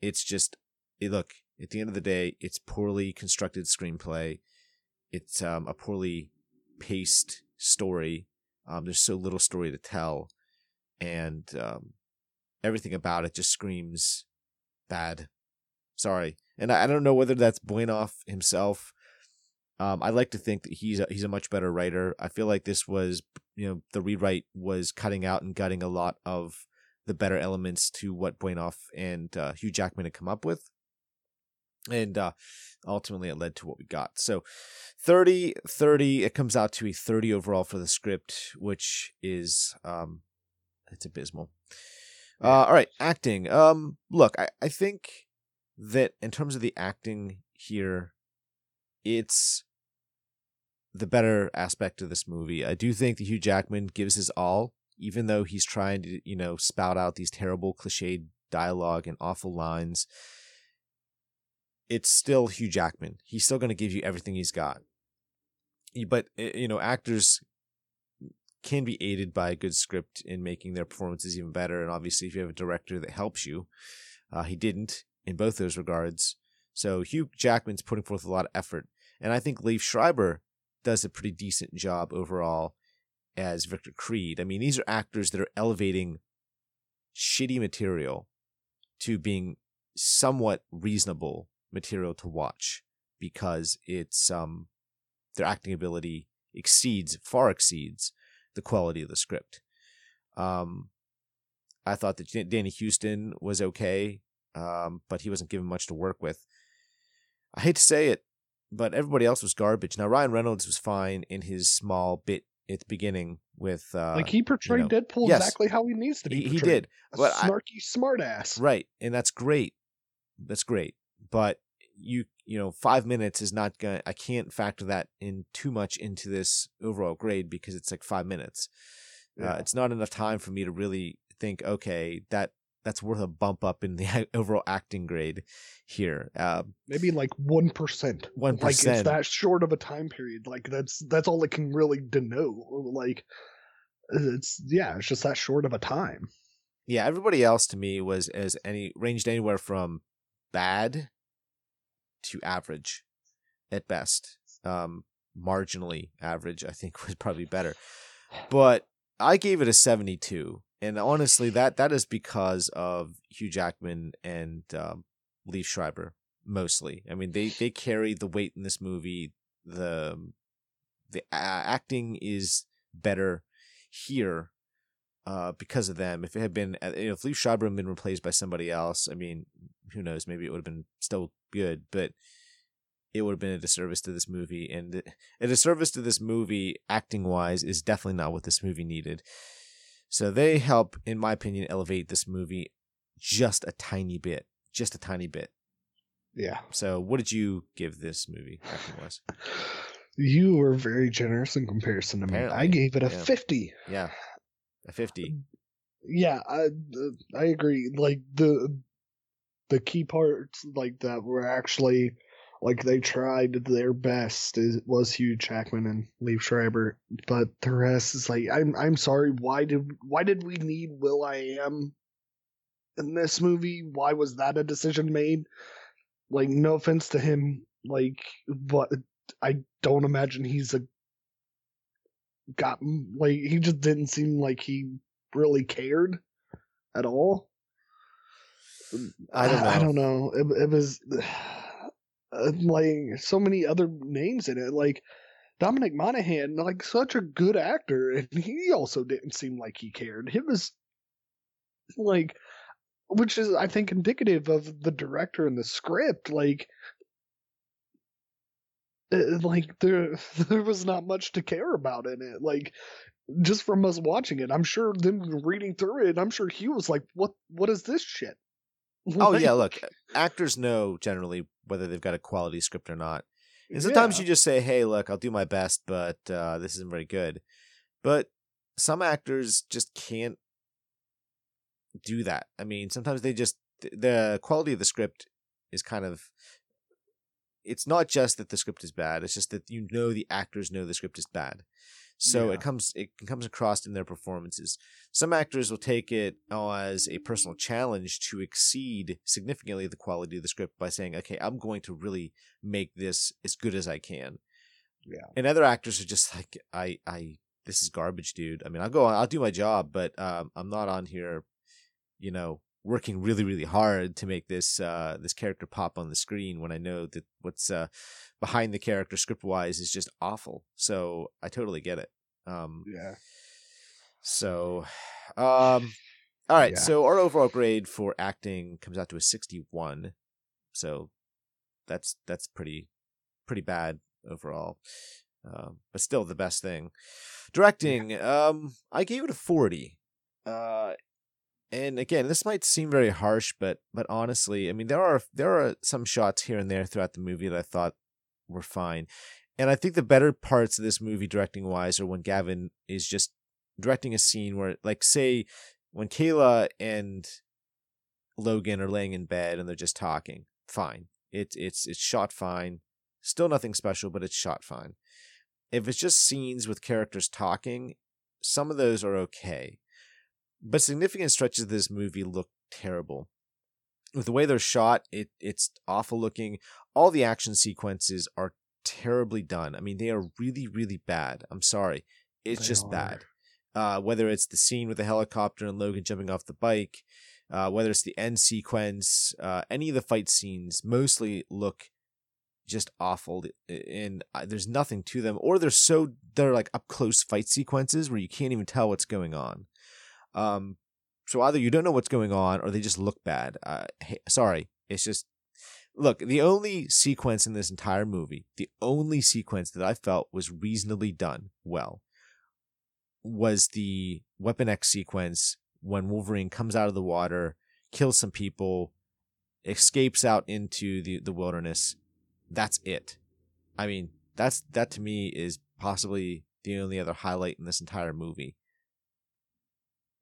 it's just eh, look at the end of the day, it's poorly constructed screenplay. It's um, a poorly paced story. Um, there's so little story to tell, and um, everything about it just screams bad. Sorry, and I, don't know whether that's Benioff himself. Um, I like to think that he's a, he's a much better writer. I feel like this was, you know, the rewrite was cutting out and gutting a lot of the better elements to what Benioff and uh, Hugh Jackman had come up with, and uh, ultimately it led to what we got. So 30 30 it comes out to a 30 overall for the script which is um it's abysmal uh all right acting um look i i think that in terms of the acting here it's the better aspect of this movie i do think that hugh jackman gives his all even though he's trying to you know spout out these terrible cliched dialogue and awful lines it's still Hugh Jackman. He's still going to give you everything he's got. But eh, you know, actors can be aided by a good script in making their performances even better. And obviously, if you have a director that helps you, uh, he didn't in both those regards. So Hugh Jackman's putting forth a lot of effort, and I think Liev Schreiber does a pretty decent job overall as Victor Creed. I mean, these are actors that are elevating shitty material to being somewhat reasonable material to watch because it's um their acting ability exceeds far exceeds the quality of the script. Um I thought that Danny Huston was okay, um, but he wasn't given much to work with. I hate to say it, but everybody else was garbage. Now Ryan Reynolds was fine in his small bit at the beginning with uh, like he portrayed you know, Deadpool yes. exactly how he needs to be. he, he did, a but snarky smartass. right, and that's great. That's great, but you you know five minutes is not gonna. I can't factor that in too much into this overall grade because it's like five minutes. Yeah. Uh, it's not enough time for me to really think. Okay, that that's worth a bump up in the [LAUGHS] overall acting grade here. Uh, Maybe like one percent. One Like it's that short of a time period. Like that's that's all it can really denote. Like it's yeah, it's just that short of a time. yeah, everybody else to me was as any ranged anywhere from bad to average at best. Um, marginally average, I think, [LAUGHS] was probably better. But I gave it a 72. And honestly, that that is because of Hugh Jackman and um, Liev Schreiber mostly. I mean, they they carry the weight in this movie. The the a- acting is better here uh, because of them. If it had been, uh, you know, if Liev Schreiber had been replaced by somebody else, I mean, who knows? Maybe it would have been still good, but it would have been a disservice to this movie. And a disservice to this movie, acting wise, is definitely not what this movie needed. So they help, in my opinion, elevate this movie just a tiny bit, just a tiny bit. Yeah. So, what did you give this movie acting wise? [SIGHS] You were very generous in comparison to me. I gave it a yeah. 50. Yeah, a fifty. Yeah, I uh, I agree. Like the the key parts like that were actually like they tried their best is was Hugh Jackman and Liev Schreiber, but the rest is like I'm I'm sorry, why did why did we need will.i.am in this movie? Why was that a decision made? Like no offense to him, like but I don't imagine he's a got like he just didn't seem like he really cared at all. I don't know. I don't know. It, it was [SIGHS] uh, like so many other names in it. Like Dominic Monaghan, like such a good actor, and he also didn't seem like he cared. He was like, which is I think indicative of the director and the script. Like, uh, like there [LAUGHS] there was not much to care about in it. Like just from us watching it, I'm sure them reading through it, I'm sure he was like, "What? What is this shit?" Oh yeah, look, [LAUGHS] actors know generally whether they've got a quality script or not. And sometimes yeah. you just say, "Hey, look, I'll do my best, but uh, this isn't very good." But some actors just can't do that. I mean, sometimes they just the quality of the script is kind of it's not just that the script is bad, it's just that you know the actors know the script is bad. So Yeah. it comes it comes across in their performances. Some actors will take it as a personal challenge to exceed significantly the quality of the script by saying, "Okay, I'm going to really make this as good as I can." Yeah. And other actors are just like, "I, I, this is garbage, dude. I mean, I'll go on, I'll do my job, but um, I'm not on here, you know, working really, really hard to make this uh this character pop on the screen when I know that what's uh behind the character script wise is just awful. So I totally get it. Um, Yeah. so, [SIGHS] um, all right. Yeah. So our overall grade for acting comes out to a sixty-one. So that's that's pretty pretty bad overall, um, but still the best thing. Directing, um, I gave it a forty. Uh, and again, this might seem very harsh, but but honestly, I mean there are there are some shots here and there throughout the movie that I thought were fine. And I think the better parts of this movie, directing wise, are when Gavin is just directing a scene where, like, say, when Kayla and Logan are laying in bed and they're just talking. Fine, it's it's it's shot fine. Still nothing special, but it's shot fine. If it's just scenes with characters talking, some of those are okay. But significant stretches of this movie look terrible. With the way they're shot, it it's awful looking. All the action sequences are terribly done. I mean, they are really, really bad. I'm sorry. It's They just are. bad. Uh, whether it's the scene with the helicopter and Logan jumping off the bike, uh, whether it's the end sequence, uh, any of the fight scenes mostly look just awful and uh, there's nothing to them or they're so they're like up close fight sequences where you can't even tell what's going on um so either you don't know what's going on or they just look bad uh hey, sorry it's just look the only sequence in this entire movie the only sequence that i felt was reasonably done well was the weapon x sequence when wolverine comes out of the water kills some people escapes out into the the wilderness that's it. I mean, that's that to me is possibly the only other highlight in this entire movie.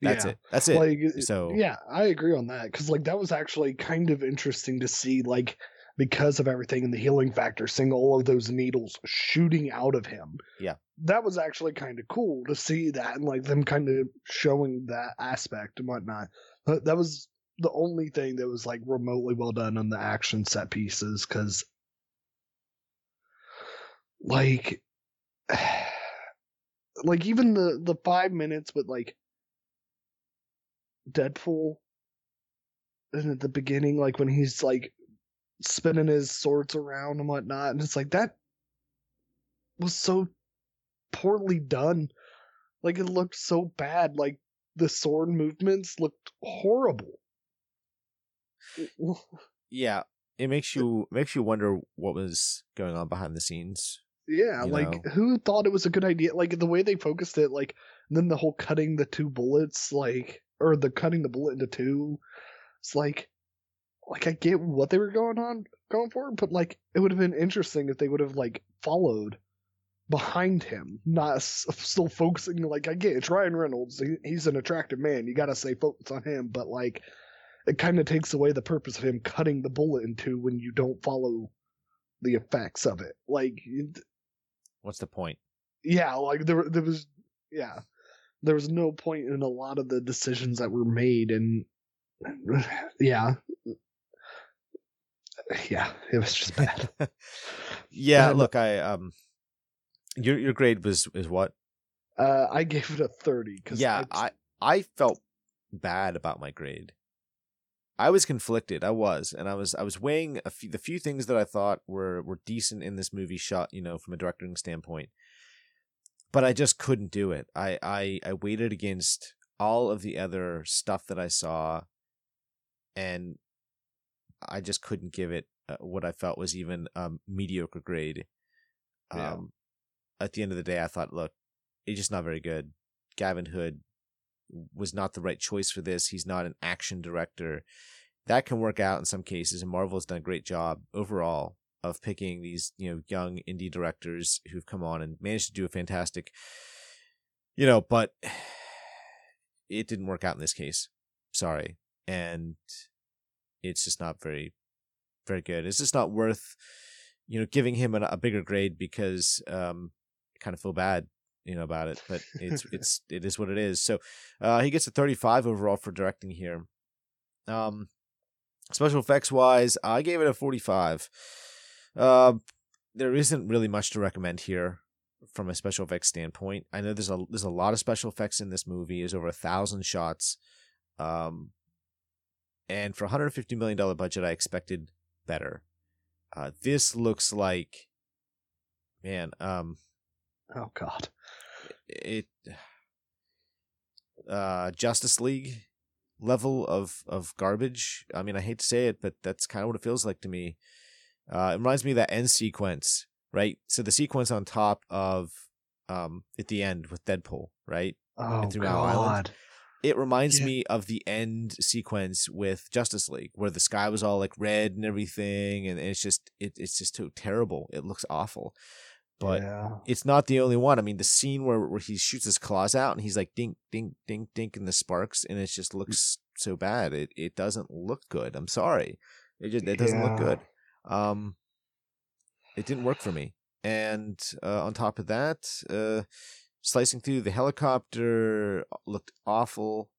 That's Yeah. it. That's it. Like, So- yeah, I agree on that because like that was actually kind of interesting to see, like because of everything in the healing factor, seeing all of those needles shooting out of him. Yeah. that was actually kind of cool to see that and like them kind of showing that aspect and whatnot. But that was the only thing that was like remotely well done on the action set pieces because like [SIGHS] like even the the five minutes with like Deadpool and at the beginning, like when he's like spinning his swords around and whatnot, and it's like that was so poorly done. Like it looked so bad. Like the sword movements looked horrible. yeah, it makes you makes you wonder what was going on behind the scenes. Yeah, You like know. who thought it was a good idea? Like the way they focused it, like then the whole cutting the two bullets, like or the cutting the bullet into two. It's like, like I get what they were going on going for, but like it would have been interesting if they would have like followed behind him, not s- still focusing. Like I get it's Ryan Reynolds, he, he's an attractive man, you got to say focus on him, but like it kind of takes away the purpose of him cutting the bullet in two when you don't follow the effects of it. Like it- What's the point? yeah, like there there was yeah. There was no point in a lot of the decisions that were made and [SIGHS] yeah. Yeah, it was just bad. [LAUGHS] Yeah, look, I um, your your grade was is what? Uh I gave it a 30 cuz Yeah, I I felt bad about my grade. I was conflicted. I was, and I was I was weighing a few, the few things that I thought were were decent in this movie shot, you know, from a directing standpoint. But I just couldn't do it. I I I it against all of the other stuff that I saw, and I just couldn't give it uh, what I felt was even a mediocre grade. Yeah. Um, at the end of the day, I thought, look, it's just not very good. Gavin Hood was not the right choice for this. He's not an action director. That can work out in some cases, and Marvel's done a great job overall of picking these, you know, young indie directors who've come on and managed to do a fantastic, you know, but [SIGHS] it didn't work out in this case. Sorry. And it's just not very, very good. It's just not worth, you know, giving him a, a bigger grade because um, I kind of feel bad, you know, about it. But it's [LAUGHS] it's it is what it is. So uh, he gets a 35 overall for directing here. Um, special effects wise, I gave it a 45. Uh, there isn't really much to recommend here from a special effects standpoint. I know there's a there's a lot of special effects in this movie. There's over a thousand shots. Um, and for a hundred fifty million dollar budget, I expected better. Uh, this looks like, man, um, oh god. it, uh, Justice League level of of garbage. I mean, I hate to say it, but that's kind of what it feels like to me. Uh, it reminds me of that end sequence, right? So the sequence on top of um at the end with Deadpool, right? Oh Mile Island. god. It reminds Yeah. me of the end sequence with Justice League, where the sky was all like red and everything, and it's just it, it's just so terrible. It looks awful, but yeah. it's not the only one. I mean, the scene where where he shoots his claws out and he's like dink dink dink dink in the sparks, and it just looks so bad. It it doesn't look good. I'm sorry, it just it doesn't look good. Um, it didn't work for me. And uh, on top of that, uh, slicing through the helicopter looked awful.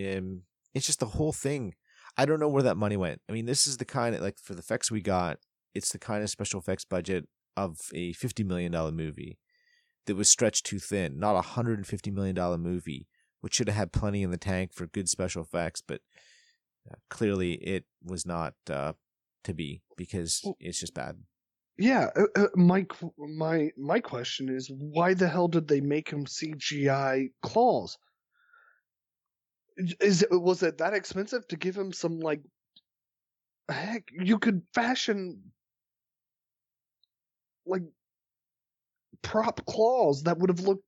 Um, it's just the whole thing. I don't know where that money went. I mean, this is the kind of like for the effects we got, it's the kind of special effects budget of a fifty million dollar movie that was stretched too thin. Not a hundred and fifty million dollar movie, which should have had plenty in the tank for good special effects, but uh, clearly it was not uh, to be because it's just bad. Yeah, uh, uh, my my my question is why the hell did they make him CGI claws? Is it was it that expensive to give him some like heck you could fashion like prop claws that would have looked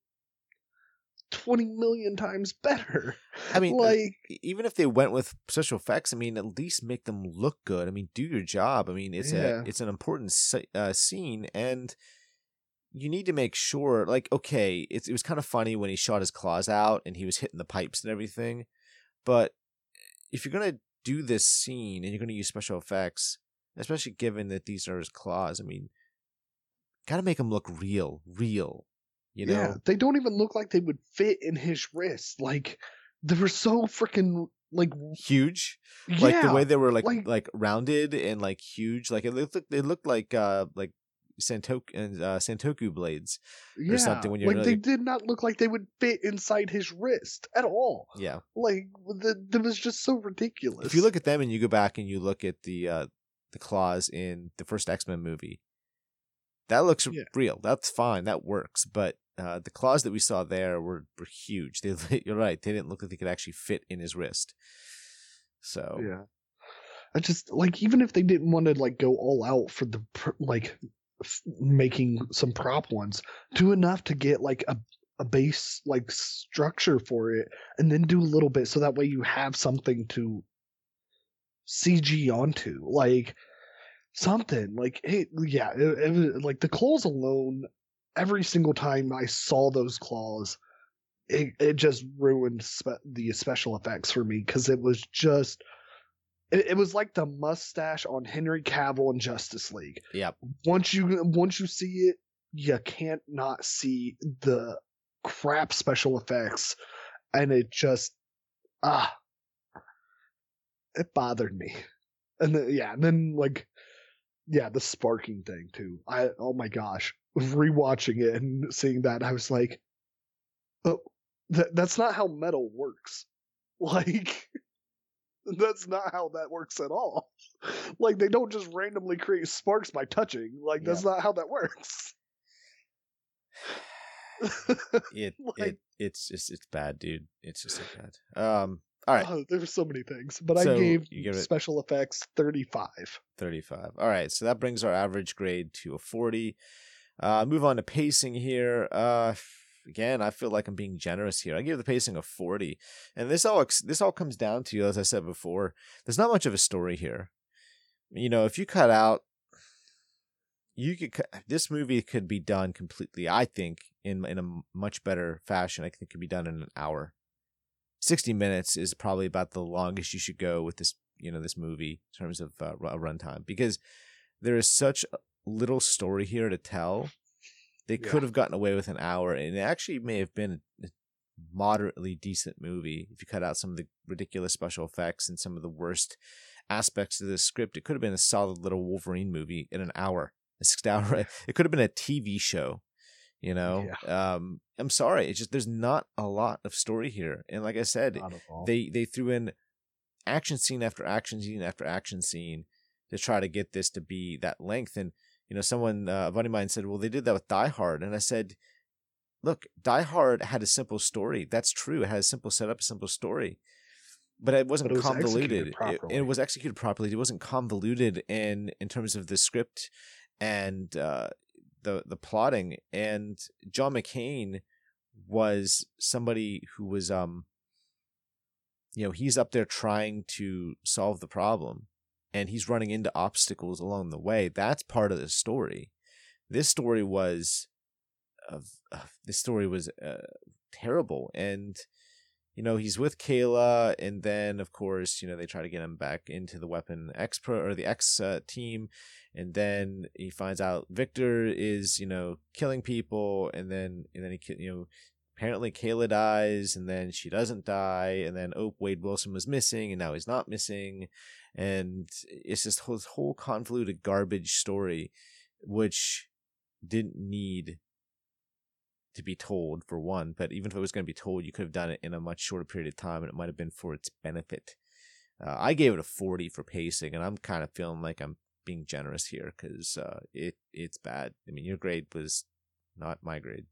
20 million times better. I mean, [LAUGHS] like even if they went with special effects, I mean, at least make them look good. I mean, do your job. I mean, it's Yeah. a it's an important uh, scene, and you need to make sure. Like, okay, it's, it was kind of funny when he shot his claws out and he was hitting the pipes and everything, but if you're gonna do this scene and you're gonna use special effects, especially given that these are his claws, I mean, gotta make them look real, real. You know, yeah, they don't even look like they would fit in his wrist. Like they were so freaking like huge. yeah, like the way they were like, like- like rounded and like huge like it looked they looked like uh like santoku and uh santoku blades yeah, something when you're like really- they did not look like they would fit inside his wrist at all. yeah Like the, that was just so ridiculous. if you look at them and you go back and you look at the uh the claws in the first x-men movie that looks Yeah. real. That's fine. That works. But uh the claws that we saw there were were huge. They [LAUGHS] you're right. They didn't look like they could actually fit in his wrist. So yeah, I just like even if they didn't want to like go all out for the like f- making some prop ones, do enough to get like a a base like structure for it, and then do a little bit so that way you have something to CG onto, like something like it. Yeah, it, it was like the claws alone. Every single time I saw those claws, it it just ruined spe- the special effects for me because it was just. It, it was like the mustache on Henry Cavill in Justice League. Yep. Once you once you see it, you can't not see the crap special effects, and it just ah, it bothered me. And then, yeah, and then like yeah, the sparking thing too. I oh my gosh, rewatching it and seeing that, I was like, oh, that that's not how metal works. [LAUGHS] Like, that's not how that works at all. [LAUGHS] Like, they don't just randomly create sparks by touching. Like, that's not how that works. [SIGHS] it [LAUGHS] Like- it it's just it's bad dude it's just so bad um all right [LAUGHS] Oh, there were so many things, but So, I gave you give it- special effects thirty-five. 35. All right, so that brings our average grade to a 40. Uh, move on to pacing here. Uh, again, I feel like I'm being generous here. I give the pacing a 40, and this all this all comes down to, as I said before, there's not much of a story here. You know, if you cut out, you could this movie could be done completely. I think in in a much better fashion. I think it could be done in an hour. 60 minutes is probably about the longest you should go with this you know this movie in terms of uh, runtime because there is such little story here to tell. They Yeah. could have gotten away with an hour, and it actually may have been a moderately decent movie if you cut out some of the ridiculous special effects and some of the worst aspects of the script. It could have been a solid little Wolverine movie in an hour, a six hour. [LAUGHS] It could have been a TV show. You know, um, I'm sorry. It's just there's not a lot of story here, and like I said, Not at all. they they threw in action scene after action scene after action scene to try to get this to be that length. And you know, someone uh, a buddy of mine said, "Well, they did that with Die Hard," and I said, "Look, Die Hard had a simple story. That's true. It had a simple setup, a simple story." But it wasn't But it convoluted. It, it was executed properly. It wasn't convoluted in in terms of the script and uh, the the plotting. And John McClane was somebody who was um you know he's up there trying to solve the problem and he's running into obstacles along the way that's part of the story this story was of uh, this story was uh, terrible and you know he's with Kayla and then of course you know they try to get him back into the weapon X pro or the X uh, team and then he finds out Victor is you know killing people and then and then he you know apparently Kayla dies, and then she doesn't die, and then oh Wade Wilson was missing, and now he's not missing, and it's just this whole convoluted garbage story, which didn't need to be told for one. But even if it was going to be told, you could have done it in a much shorter period of time, and it might have been for its benefit. Uh, I gave it a 40 for pacing, and I'm kind of feeling like I'm being generous here because uh, it it's bad. I mean, your grade was not my grade.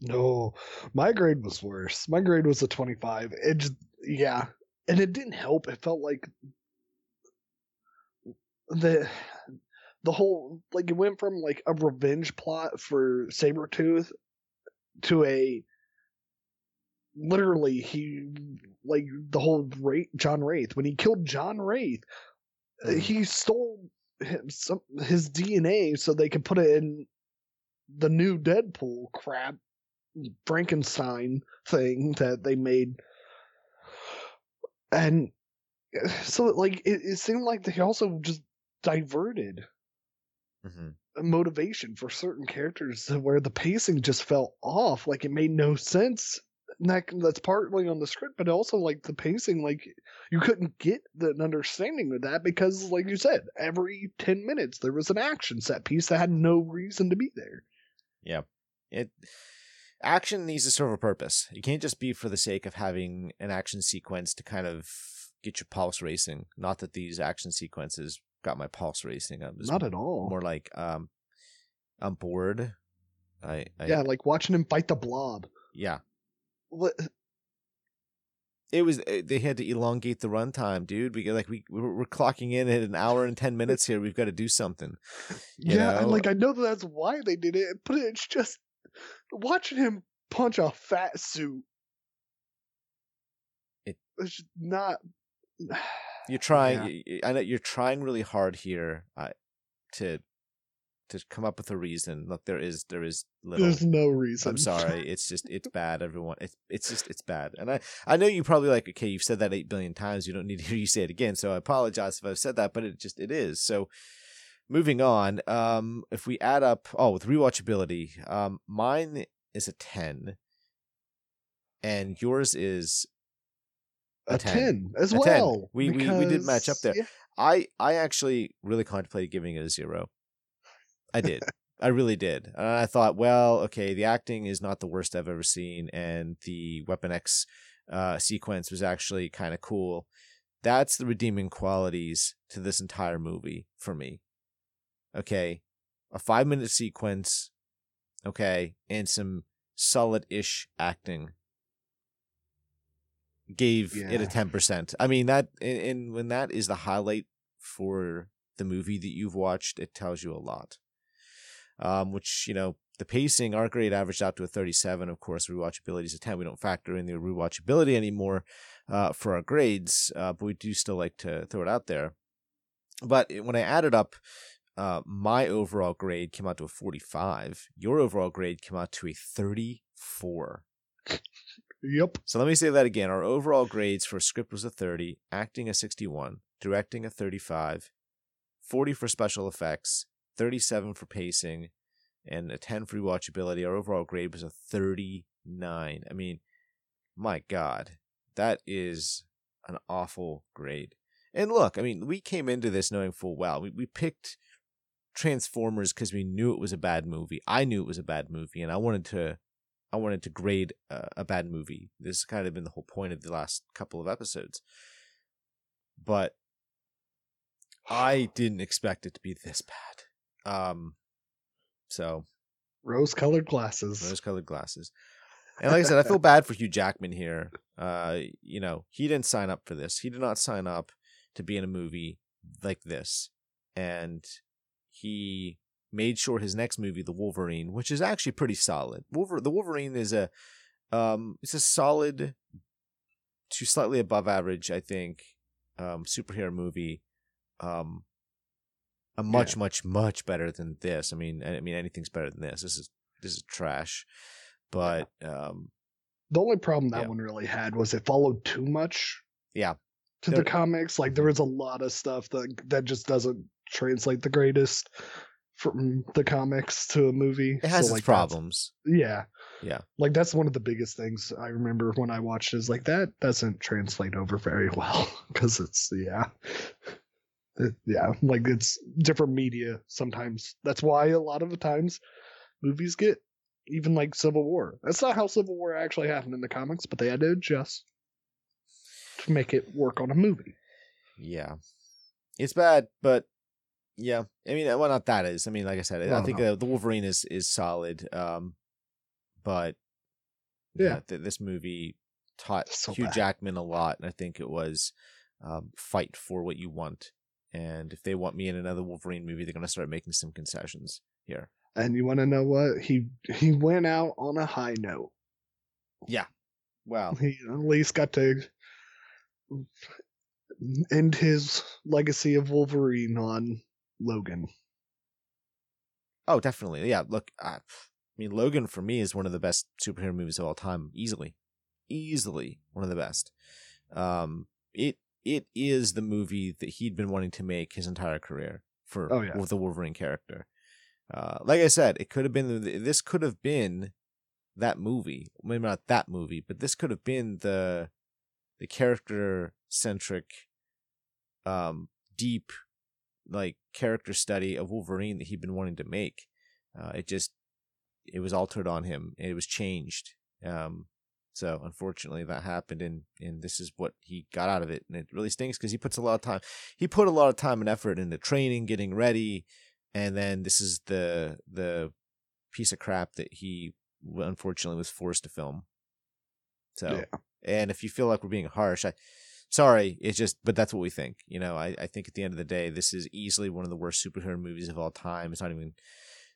No, my grade was worse. My grade was a 25. It just, yeah. And it didn't help. It felt like the the whole like it went from like a revenge plot for Sabretooth to a literally he like the whole Wraith, John Wraith when he killed John Wraith mm. he stole him, some, his DNA so they could put it in the new Deadpool crap Frankenstein thing that they made and so like it, it seemed like they also just diverted mm-hmm. Motivation for certain characters where the pacing just fell off. Like it made no sense. That, that's partly on the script, but also like the pacing, like you couldn't get the understanding of that because, like you said, every ten minutes there was an action set piece that had no reason to be there. Yeah, it action needs to serve a purpose. It can't just be for the sake of having an action sequence to kind of get your pulse racing. Not that these action sequences got my pulse racing. I'm not at all. More like um, I'm bored. I, I yeah, like watching him fight the blob. Yeah. What? It was eh, they had to elongate the runtime, dude. Because like we we're clocking in at an hour and ten minutes here. We've got to do something. [LAUGHS] yeah, and like I know that that's why they did it, but it's just watching him punch a fat suit. It, it's not [SIGHS] you're trying. Yeah. I know you're trying really hard here uh, to to come up with a reason. Look, there is there is little. There's no reason. I'm sorry. [LAUGHS] It's just it's bad. Everyone, it's it's just it's bad. And I I know you probably like okay, you've said that eight billion times. You don't need to hear you say it again. So I apologize if I've said that, but it just it is. So moving on. Um, if we add up, oh, with rewatchability, um, mine is a ten, and yours is a, 10. 10 as a well. 10. We, because, we we did match up there. Yeah. I I actually really contemplated giving it a zero. I did. [LAUGHS] I really did. And I thought, well, okay, the acting is not the worst I've ever seen, and the Weapon X uh, sequence was actually kind of cool. That's the redeeming qualities to this entire movie for me. Okay, a five minute sequence, okay, and some solid ish acting gave yeah. it a 10%. I mean that and, and when that is the highlight for the movie that you've watched, it tells you a lot. Um, which, you know, the pacing, our grade averaged out to a 37. Of course, rewatchability is a 10. We don't factor in the rewatchability anymore uh, for our grades, uh, but we do still like to throw it out there. But when I added up, uh, my overall grade came out to a 45. Your overall grade came out to a 34. Yep. So let me say that again. Our overall grades for script was a 30, acting a 61, directing a 35, 40 for special effects, 37 for pacing, and a 10 for rewatchability. Our overall grade was a 39. I mean, my God, that is an awful grade. And look, I mean, we came into this knowing full well. We, we picked Transformers because we knew it was a bad movie. I knew it was a bad movie, and I wanted to I wanted to grade a, a bad movie. This has kind of been the whole point of the last couple of episodes. But I [SIGHS] didn't expect it to be this bad. Um, so rose-colored glasses. Rose-colored glasses. And like I said, I feel bad for Hugh Jackman here. Uh, you know, he didn't sign up for this. He did not sign up to be in a movie like this, and he made sure his next movie, The Wolverine, which is actually pretty solid. Wolver- the Wolverine is a um, it's a solid to slightly above average, I think, um, superhero movie. Um, a much, yeah. much, much better than this. I mean, I mean, anything's better than this. This is this is trash. But um, the only problem that yeah. one really had was it followed too much. Yeah. To there, the comics, like there was a lot of stuff that that just doesn't translate the greatest from the comics to a movie. It has so, its like, problems. Yeah. Yeah. Like that's one of the biggest things I remember when I watched is like that doesn't translate over very well [LAUGHS] because it's yeah. It- yeah, like it's different media sometimes. That's why a lot of the times movies get even like Civil War. That's not how Civil War actually happened in the comics, but they had to adjust to make it work on a movie. Yeah, it's bad, but yeah, I mean, well, not that is. I mean, like I said, I- I think uh, the Wolverine is is solid. Um, but Yeah. th- this movie taught So Hugh bad. Jackman a lot, and I think it was um, fight for what you want. And if they want me in another Wolverine movie, they're gonna start making some concessions here. And you want to know what? He he went out on a high note. Yeah. well, He at least got to end his legacy of Wolverine on Logan. Oh, definitely. Yeah. Look, I, I mean, Logan for me is one of the best superhero movies of all time, easily, easily one of the best. Um, it it is the movie that he'd been wanting to make his entire career for Oh, yeah. with the Wolverine character. Uh, like I said, it could have been this could have been that movie. Maybe not that movie, but this could have been the the character centric, um, deep like character study of Wolverine that he'd been wanting to make. Uh, it just it was altered on him. It was changed. Um, so unfortunately that happened, and and this is what he got out of it, and it really stinks because he puts a lot of time. He put a lot of time and effort into training, getting ready, and then this is the the piece of crap that he unfortunately was forced to film. So Yeah. and if you feel like we're being harsh, I sorry, it's just but that's what we think. You know, I, I think at the end of the day, this is easily one of the worst superhero movies of all time. It's not even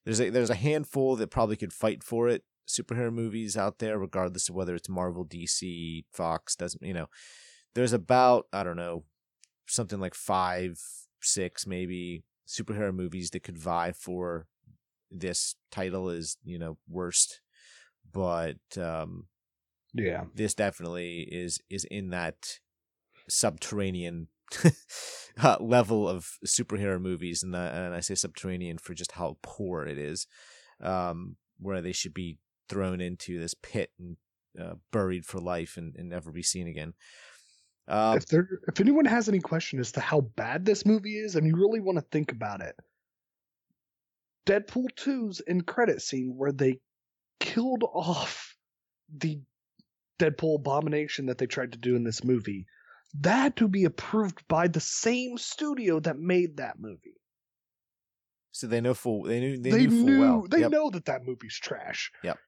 there's a there's a handful that probably could fight for it, superhero movies out there, regardless of whether it's Marvel, DC, Fox, doesn't you know. There's about, I don't know, something like five, six maybe superhero movies that could vie for this title is, you know, worst. But um Yeah. this definitely is is in that subterranean [LAUGHS] uh, level of superhero movies, and, uh, and I say subterranean for just how poor it is, um, where they should be thrown into this pit and uh, buried for life and, and never be seen again. Um, if there if anyone has any question as to how bad this movie is and you really want to think about it deadpool 2's end credit scene where they killed off the deadpool abomination that they tried to do in this movie that had to be approved by the same studio that made that movie so they know full they knew they, they, knew full knew well. they Yep. know that that movie's trash Yep.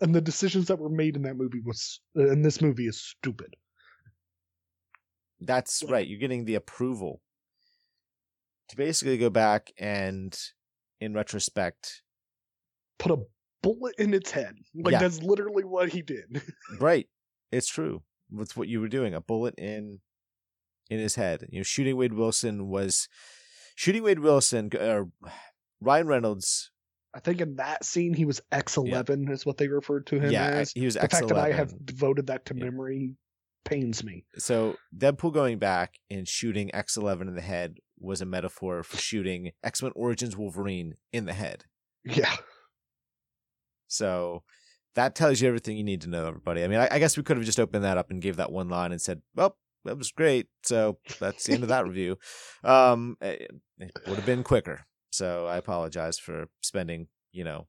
and the decisions that were made in that movie was uh, in this movie is stupid That's right. You're getting the approval to basically go back and, in retrospect, put a bullet in its head. Like Yeah. that's literally what he did. [LAUGHS] right? It's true. That's what you were doing. A bullet in, in his head. You know, shooting Wade Wilson was, shooting Wade Wilson. Uh, Ryan Reynolds. I think in that scene he was X eleven is what they referred to him yeah, as. he was The fact that I have devoted that to Yeah. memory pains me. So Deadpool going back and shooting X eleven in the head was a metaphor for shooting X Men Origins Wolverine in the head. Yeah. So that tells you everything you need to know, everybody. I mean, I, I guess we could have just opened that up and gave that one line and said, "Well, that was great." So that's the end of that review. [LAUGHS] Um, it, it would have been quicker. So I apologize for spending, you know,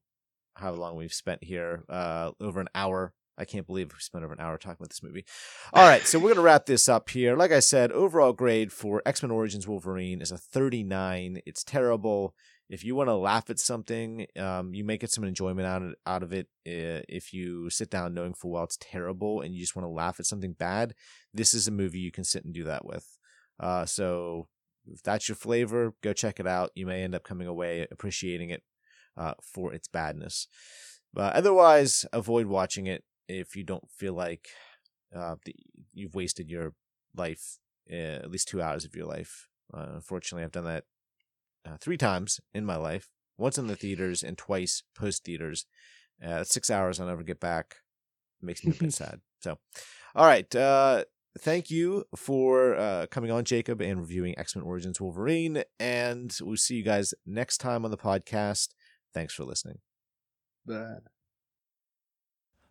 how long we've spent here, uh, over an hour. I can't believe we spent over an hour talking about this movie. [LAUGHS] All right, so we're gonna wrap this up here. Like I said, overall grade for X Men Origins Wolverine is a 39. It's terrible if you want to laugh at something, um, you may get some enjoyment out of, out of it. Uh, if you sit down knowing full well it's terrible and you just want to laugh at something bad, this is a movie you can sit and do that with. Uh, so if that's your flavor, go check it out. You may end up coming away appreciating it uh, for its badness. But otherwise, avoid watching it if you don't feel like uh, the, you've wasted your life, uh, at least two hours of your life. Uh, unfortunately, I've done that uh, three times in my life once in the theaters and twice post theaters. Uh, six hours I'll never get back. makes me a bit [LAUGHS] sad. So, all right. Uh, thank you for uh, coming on, Jacob, and reviewing X Men Origins Wolverine. And we'll see you guys next time on the podcast. Thanks for listening. Bye.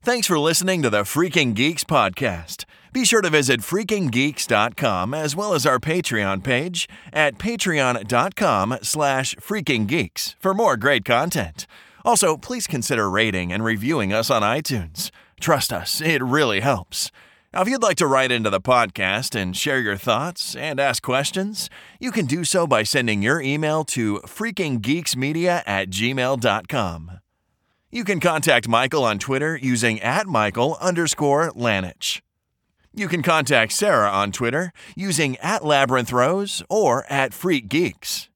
Thanks for listening to the Freaking Geeks podcast. Be sure to visit freakinggeeks.com as well as our Patreon page at patreon.com slash freakinggeeks for more great content. Also, please consider rating and reviewing us on iTunes. Trust us, it really helps. Now, if you'd like to write into the podcast and share your thoughts and ask questions, you can do so by sending your email to freakinggeeksmedia at gmail.com. You can contact Michael on Twitter using at Michael underscore Lanich. You can contact Sarah on Twitter using at Labyrinth Rose or at Freak Geeks.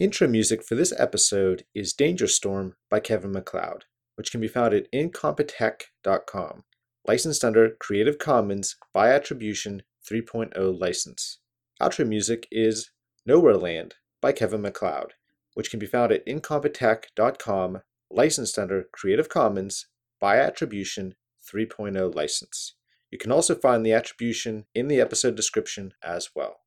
Intro music for this episode is Danger Storm by Kevin MacLeod, which can be found at incompetech.com, licensed under Creative Commons by Attribution 3.0 license. Outro music is Nowhere Land by Kevin MacLeod, which can be found at incompetech.com, licensed under Creative Commons by Attribution 3.0 license. You can also find the attribution in the episode description as well.